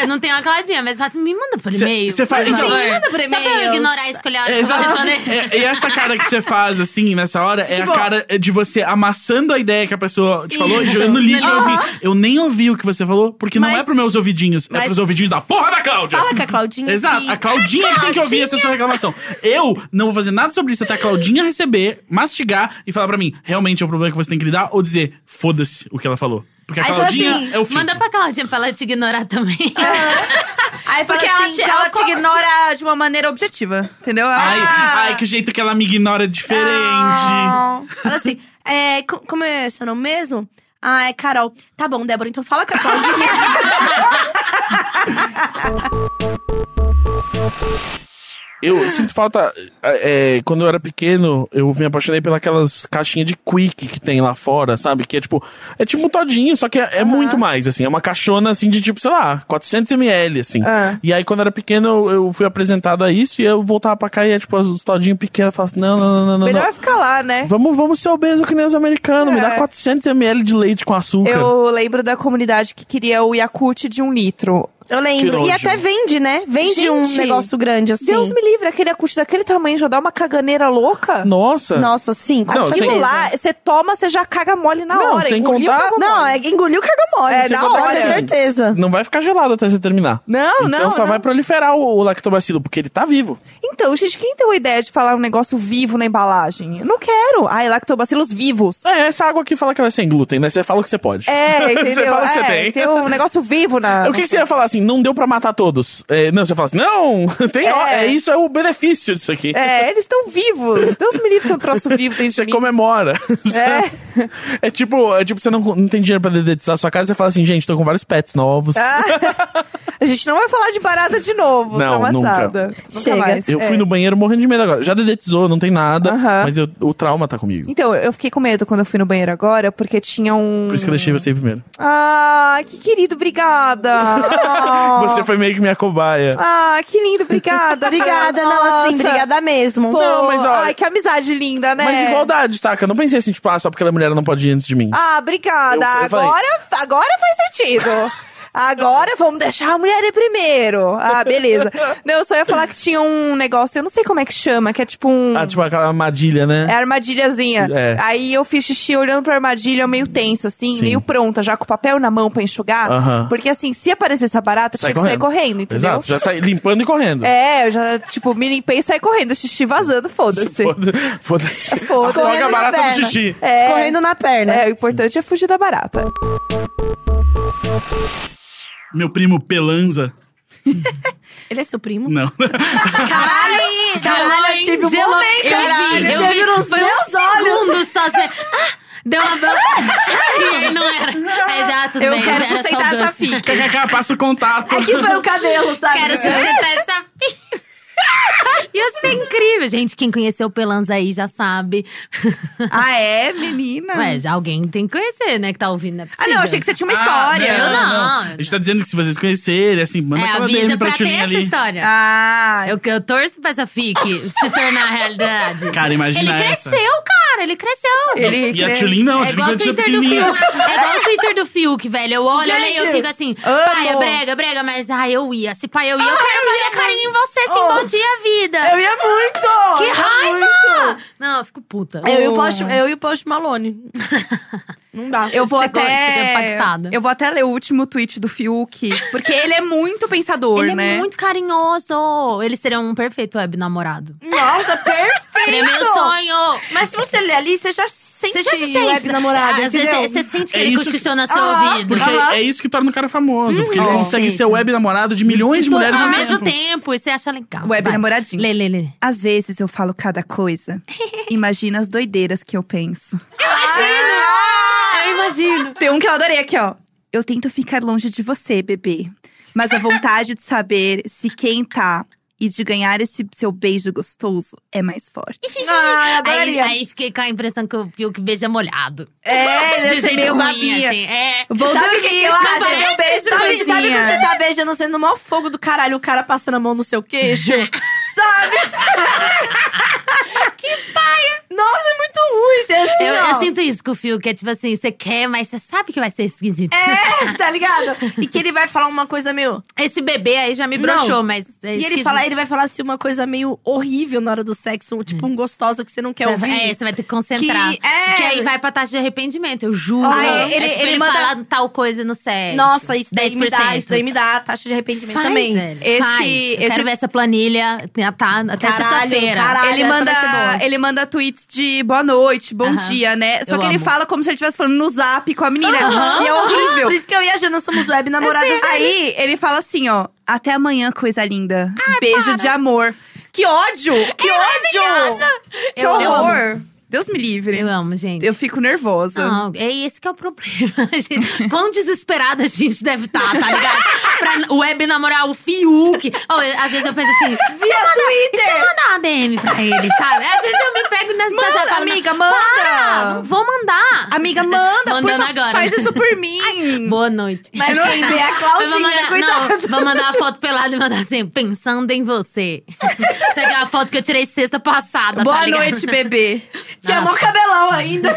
Eu não tenho uma Claudinha, mas faço, me manda por e-mail. cê faz por isso? me manda por Só pra e-mail. eu ignorar eu vou exato. responder. É, e essa cara que você faz, assim, nessa hora, é Tipo- a cara de você amassando a ideia que a pessoa te falou, e Isso. jogando lixo, falando Aham. assim, eu nem ouvi o que você falou, porque não Mas- é pros meus ouvidinhos, é pros ouvidinhos da porra da Cláudia. Fala com a Claudinha. Exato, que- a Claudinha que tem que ouvir essa sua reclamação. Eu não vou fazer nada sobre isso até a Claudinha receber, mastigar e falar pra mim, realmente é um problema que você tem que lidar, ou dizer, foda-se o que ela falou. Porque a Aí, Claudinha assim, é o fim. Manda pra Claudinha pra ela te ignorar também. Aí fala Porque ela, assim, te, qual- ela te ignora de uma maneira objetiva, entendeu? Ai, Ah. ai, que jeito que ela me ignora é diferente. Ah. Fala assim, é, co- como é seu nome mesmo? Ah, é Carol. Tá bom, Débora, então fala com a Claudinha. Eu sinto falta. é, quando eu era pequeno, eu me apaixonei pelas caixinhas de quick que tem lá fora, sabe? Que é tipo. É tipo um todinho, só que é, é muito mais, assim. É uma caixona, assim, de tipo, sei lá, 400ml, assim. Ah. E aí, quando eu era pequeno, eu, eu fui apresentado a isso e eu voltava pra cá e é tipo, os todinhos pequenos. Eu falava assim: não, não, não, não, não. Melhor não. ficar lá, né? Vamos, vamos ser obeso que nem os americanos. Me É. dá 400ml de leite com açúcar. Eu lembro da comunidade que queria o Yakult de um litro. Eu Que lembro. E até vende, né? Vende um Gente, negócio grande assim. Deus me livre, aquele Yakult daquele tamanho já dá uma caganeira louca. Nossa. Nossa, sim, com Não, sem- Aquilo lá, você toma, você já caga mole na Não, hora. sem Engoliu, contar- Não, mole. é engoliu caga mole. É, Você na hora. ter certeza. Não vai ficar gelado até você terminar. Não, Então não, só não. vai proliferar o, o lactobacilo, porque ele tá vivo. Então, gente, quem tem a ideia de falar um negócio vivo na embalagem? Eu não quero. Ai, lactobacilos vivos. É, essa água aqui fala que ela é sem glúten, né? Você fala o que você pode. É, entendeu? Você fala o que é, você tem. um negócio vivo na. O que, que você ia falar assim? Não deu pra matar todos. É, não, você fala assim, não, tem, ó, É. é isso, é o benefício disso aqui. É, eles estão vivos. Deus me livre tem um troço vivo dentro de Você mim. comemora. É. É tipo, é tipo, você não, não tem dinheiro pra dedetizar a sua casa, você fala assim, gente, tô com vários pets novos. Ah. A gente não vai falar de barata de novo, Não, traumatizada. Nunca Chega. mais. Eu É. fui no banheiro morrendo de medo agora. Já dedetizou, não tem nada. Aham. Mas eu- o trauma tá comigo. Então, eu fiquei com medo quando eu fui no banheiro agora, porque tinha um... Por isso que eu deixei você ir primeiro. Ah, que querido, obrigada. Ah. Você foi meio que minha cobaia. Ah, que lindo, obrigada. Obrigada, não, assim, Nossa. obrigada mesmo. Pô, Não, mas, ó, ai, que amizade linda, né? Mas igualdade, saca? Eu não pensei assim, tipo, ah, só porque ela é mulher ela não pode ir antes de mim. Ah, obrigada. Eu- eu falei- agora, agora faz sentido. Agora vamos deixar a mulher ir primeiro. Ah, beleza. Não, eu só ia falar que tinha um negócio, eu não sei como é que chama, que é tipo um. Ah, tipo aquela armadilha, né? É armadilhazinha. É. Aí eu fiz xixi olhando pra armadilha, eu meio tensa, assim, Sim. meio pronta, já com o papel na mão pra enxugar. Aham. Porque assim, se aparecesse essa barata, Sai tinha que sair correndo, entendeu? Exato, já sai limpando e correndo. É, eu já, tipo, me limpei e saí correndo, xixi vazando, foda-se. Foda- Foda-se. Foda-se. Toca a Correndo barata no xixi. É, Correndo na perna. é, o importante é fugir da barata. Meu primo Pelanza. Ele é seu primo? Não. Caralho, Caralho, eu tive um Gelou. momento, eu caralho. vi, eu Você vi. viu nos Foi meus um segundo só. Você... Ah, deu uma... e aí não era. É, tudo Eu bem, quero sustentar essa doce. fita. KKK, passa o contato. Que foi o cabelo, sabe? Quero sustentar essa fita. Ia ser incrível. Gente, quem conheceu o Pelanza aí já sabe. Ah, é, menina? Ué, já alguém tem que conhecer, né? Que tá ouvindo, não é Ah, não, achei que você tinha uma Ah, história. Eu não. A gente tá dizendo que se vocês conhecerem, assim, manda É, aquela avisa DM pra pra ter essa ali. história. Ah, Eu, eu torço pra essa fique se tornar realidade. Cara, imagina Ele essa. cresceu, cara. Ele cresceu. ele... E a Tchulin não, a É igual o Twitter do. Fiuk. É igual o Twitter do Fiuk, velho. Eu olho ali e eu Gente, fico assim, amo. pai, é brega, brega, mas ai, eu ia. Se pai, eu ia, eu quero fazer carinho em você, sim, Dia, vida. Eu ia muito! Que raiva! muito. Não, eu fico puta. Eu e o Post, eu e o Post Malone. Não dá. Eu vou fica até. impactada. Eu vou até ler o último tweet do Fiuk. Porque ele é muito pensador, Ele né? é muito carinhoso. Ele seria um perfeito web namorado. Nossa, perfeito! Seria meu sonho. Mas se você ler ali, você já sente Você já se sente. web namorado, Às vezes entendeu? você sente que É ele isso cochichou no seu Aham, ouvido. Porque Aham. é isso que torna o cara famoso. Porque ele Uhum. consegue ser web namorado de milhões de, mulheres ao ao mesmo tempo. E você acha legal. Web Vai. namoradinho. Lê, lê, lê. Às vezes eu falo cada coisa. Imagina as doideiras que eu penso. Eu imagino. Tem um que eu adorei aqui, ó. Eu tento ficar longe de você, bebê. Mas a vontade de saber se quem tá e de ganhar esse seu beijo gostoso é mais forte. Ah, Aí, aí fiquei com a impressão que o Fiuk beija molhado. É, De jeito meio ruim, babinha. assim. É. Vou Sabe dormir, que que eu acho? meu beijo, Sabe, sabe coisinha. quando você tá beijando sendo o maior fogo do caralho, o cara passando a mão no seu queixo? sabe? que paia! Nossa, é muito ruim ser assim, Eu, eu sinto isso com o Fiuk, é tipo assim, você quer, mas você sabe que vai ser esquisito. É, tá ligado? E que ele vai falar uma coisa meio. Esse bebê aí já me Não. broxou, mas. É E ele, fala, ele vai falar assim uma coisa meio horrível na hora do sexo, tipo um gostosa que você não quer ouvir. É, você vai ter que concentrar. Que- é. Que aí vai pra taxa de arrependimento, eu juro. Ah, é, ele- tipo, ele ele manda- fala tal coisa no sexo. Nossa, isso daí me dá, 10%. isso daí me dá taxa de arrependimento Faz, também. velho, Esse- faz. Eu esse- quero ver essa planilha tá, até Caralho, sexta-feira. caralho. ele manda, ele manda tweets de boa noite, bom Aham. dia, né? Só Eu que ele amo. fala como se ele estivesse falando no zap com a menina. Aham. E é horrível. Por isso que eu e a Jana somos web namoradas. Aí ele fala assim, ó. Até amanhã, coisa linda. Beijo de amor. Que ódio! Que ódio! Que horror! Deus me livre. Eu amo, gente. Eu fico nervosa. Não, é esse que é o problema. Gente- Quão desesperada a gente deve estar, tá, ligado? pra web namorar o Fiuk. Eu- às vezes eu penso assim, Via e se eu Twitter! mandar uma DM pra ele, sabe? Às vezes eu me pego nessa situação. Manda, falo, amiga, "Para, manda! não vou mandar. Amiga, manda, por Mandando favor. agora. Faz isso por mim. Boa noite. Mas quem vê a Claudinha, mandar, cuidado. não, vou mandar uma foto pelada e mandar assim, pensando em você. Essa é a foto que eu tirei sexta passada, Boa tá noite, bebê. Tinha mó cabelão ainda.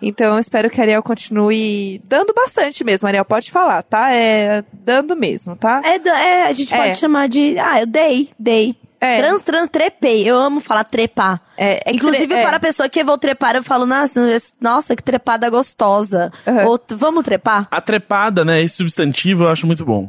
Então, eu espero que a Ariel continue dando bastante mesmo. Ariel, pode falar, tá? É dando mesmo, tá? É, é, a gente É. pode chamar de. Ah, eu dei, dei. É. Trans, trans, trepei. Eu amo falar trepar. É, é que Inclusive, tre- é. para a pessoa que eu vou trepar, eu falo, nossa, nossa que trepada gostosa. Uhum. Ou, t- vamos trepar? A trepada, né? Esse substantivo eu acho muito bom.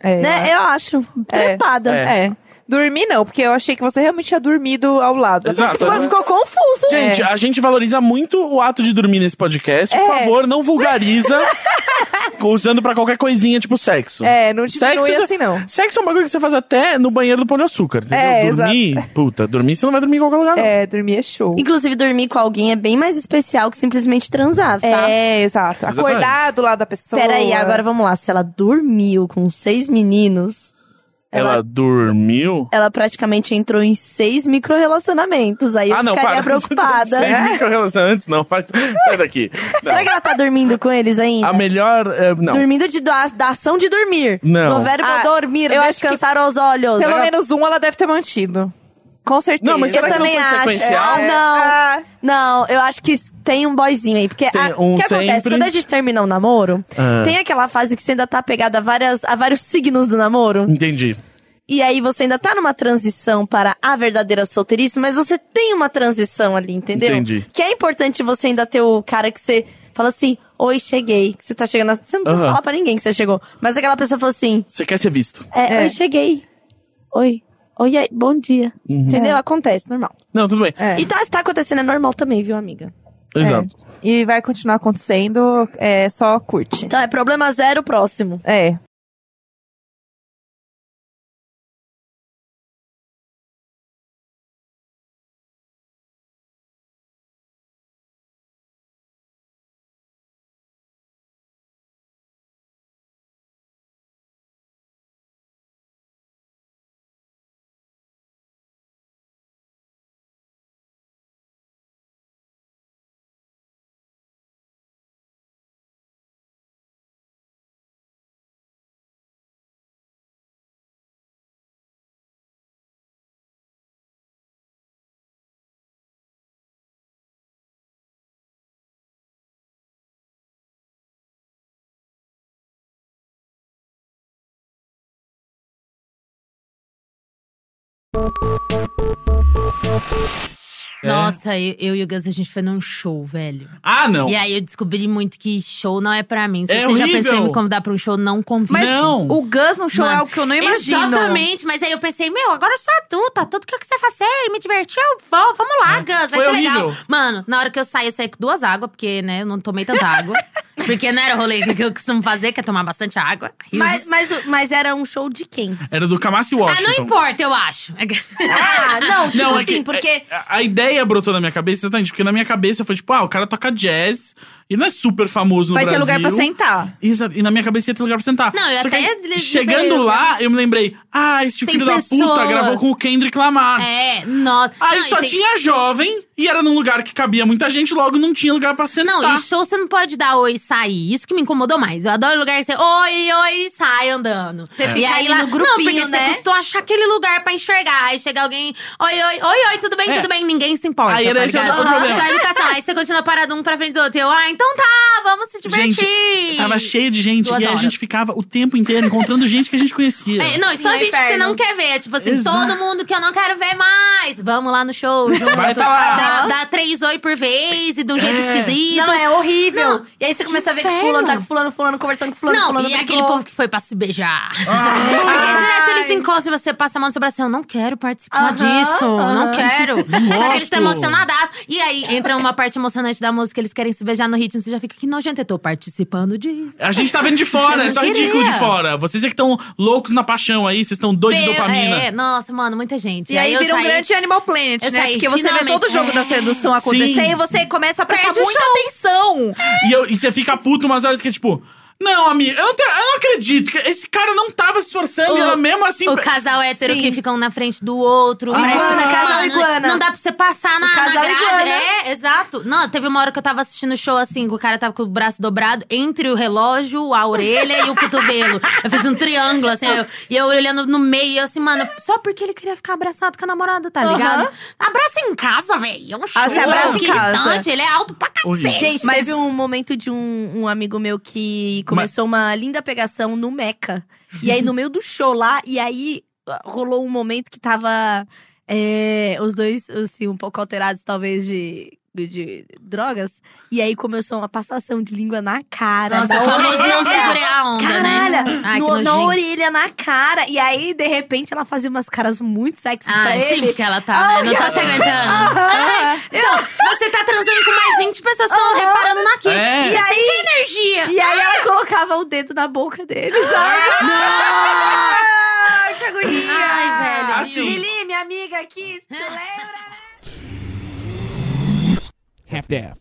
É, Né? Eu acho. Trepada. É. É. Dormir não, porque eu achei que você realmente tinha dormido ao lado. Exato. Ficou, ficou confuso. É. Gente, a gente valoriza muito o ato de dormir nesse podcast. Por É. favor, não vulgariza. usando pra qualquer coisinha, tipo sexo. É, não diminui Sexo- assim, não. Sexo é um bagulho que você faz até no banheiro do Pão de Açúcar, entendeu? É, dormir, puta, dormir você não vai dormir em qualquer lugar, não. É, dormir é show. Inclusive, dormir com alguém é bem mais especial que simplesmente transar, tá? É, exato. Exatamente. Acordar do lado da pessoa. Peraí, agora vamos lá. Se ela dormiu com seis meninos, Ela, ela, dormiu. ela praticamente entrou em seis micro-relacionamentos. Aí eu ah, não, ficaria para. preocupada. Seis micro-relacionantes, não. Sai daqui. Não. Será que ela tá dormindo com eles ainda? A melhor. é, não. Dormindo de, da, da ação de dormir. Não. No verbo Ah, dormir, eu acho que descansar os olhos. Pelo menos um ela deve ter mantido. Com certeza. Não, mas Eu será que também não foi acho. sequencial? Ah, não. Ah, Não, eu acho que tem um boyzinho aí. Porque a- um o que acontece? sempre. Quando a gente termina um namoro, Ah. tem aquela fase que você ainda tá pegada a, várias, a vários signos do namoro. Entendi. E aí você ainda tá numa transição para a verdadeira solteirice, mas você tem uma transição ali, entendeu? Entendi. Que é importante você ainda ter o cara que você fala assim, oi, cheguei. Que você tá chegando. Você não precisa Aham. falar pra ninguém que você chegou. Mas aquela pessoa fala assim, Você quer ser visto. é, É. oi, cheguei. Oi. Oi, aí, bom dia. Uhum. Entendeu? Acontece, normal. Não, tudo bem. É. E tá, se tá acontecendo, é normal também, viu, amiga? Exato. E vai continuar acontecendo, é só curte. Então é problema zero próximo. É. É. Nossa, eu, eu e o Gus, a gente foi num show, velho. Ah, não. E aí eu descobri muito que show não é pra mim. Se É você já horrível. pensou em me convidar pra um show, não convide. Mas Não. o Gus no show é Mano, algo que eu não imagino. Exatamente, mas aí eu pensei, meu, agora eu sou adulta, tudo que eu quiser fazer e me divertir, eu vou, vamos lá, Gus, vai É. Foi ser legal. horrível. Mano, na hora que eu saí, eu saí com duas águas, porque, né, eu não tomei tanta água. porque não era o rolê que eu costumo fazer, que é tomar bastante água. Mas, mas, mas era um show de quem? Era do Kamasi Ah, Washington. não importa, eu acho. Ah, não, tipo Não, é assim, que- porque. é- a, a ideia brotou na minha cabeça exatamente, porque na minha cabeça foi tipo, ah, o cara toca jazz e não é super famoso no Vai ter Brasil. lugar pra sentar. Exato, e na minha cabeça ia ter lugar pra sentar. Não, eu Só que até li- Chegando lá, eu me lembrei, ah, este Tem filho da puta pessoas. gravou com o Kendrick Lamar. É, nossa. Aí Não, só tem- tinha jovem e era num lugar que cabia muita gente, logo não tinha lugar pra sentar. Não, e show você não pode dar oi e sair. Isso que me incomodou mais. Eu adoro lugar que você oi, oi, e sai andando. Você fica ali no grupinho, Não, porque né? você custou achar aquele lugar pra enxergar. Aí chega alguém, oi, oi, oi, oi, tudo bem, É. tudo bem. Ninguém se importa. Aí era tá esse o ligado? problema. Só educação. Aí você continua parado um pra frente do outro. E eu, ah, então tá, vamos se divertir. Gente, tava cheio de gente Duas e a gente ficava o tempo inteiro encontrando gente que a gente conhecia. É, não, e Sim, só é gente que você inferno. não quer ver. Tipo assim, Exato. todo mundo que eu não quero ver mais. Vamos lá no show. junto. Vai tá lá. Dá, dá três oi por vez e de um jeito É. esquisito. Não, é horrível. Não, e aí você começa a ver que inferno. fulano tá com fulano, fulano, conversando com fulano, Não, fulano e brigou. aquele povo que foi pra se beijar. Porque direto eles encostam e você passa a mão no seu braço. Eu não quero participar Aham, disso. aham. Não quero. Só que eles estão gosto. emocionados. E aí entra uma parte emocionante da música, eles querem se beijar no ritmo. Você já fica que nojento. Eu tô participando disso. A gente tá vendo de fora, é só não ridículo queria. de fora. Vocês é que estão loucos na paixão aí, vocês estão doidos de dopamina. É, nossa, mano, muita gente. E aí eu vira um saí- grande Animal Planet, né? saí Porque você vê todo o jogo da sedução acontecer Sim. e você começa a prestar Perde muita show. atenção. E, eu- e você fica puto umas horas que é tipo. Não, amigo, eu não, tenho- eu não acredito que esse cara não tava se esforçando O- e ela mesmo assim. O casal hétero Sim. que ficam na frente do outro. Ah, Iguana, casal Mano, iguana. Não dá pra você passar na, O casal na grade. iguana. É, exato. Não, teve uma hora que eu tava assistindo o show assim, que o cara tava com o braço dobrado entre o relógio, a orelha e o cotovelo. Eu fiz um triângulo, assim, eu- e eu olhando no meio, e eu assim, mano, só porque ele queria ficar abraçado com a namorada, tá ligado? Abraça em casa, velho. É um show. Ah, abraça em casa. irritante, Ele é alto pra cacete. Gente, Mas- teve um momento de um, um amigo meu que começou uma linda pegação no Meca. E aí, no meio do show lá, e aí ah, rolou um momento que tava é, os dois, assim, um pouco alterados, talvez, de, de drogas. E aí começou uma passação de língua na cara. Nossa, na famoso não segurei a onda, Caralho, né? Ai, no- na orelha, na cara. E aí, de repente, ela fazia umas caras muito sexys Ah, pra sim, ele. porque ela tá, né? Não tá se aguentando. Aham. Então, você tá transando com mais 20 pessoas estão reparando naquilo. É. Você E aí- sente energia. E aí ela colocava o dedo na boca dele, sabe? Ai, que agonia! Ai, velho. Assim. Lili, minha amiga aqui, tu lembra? half daft.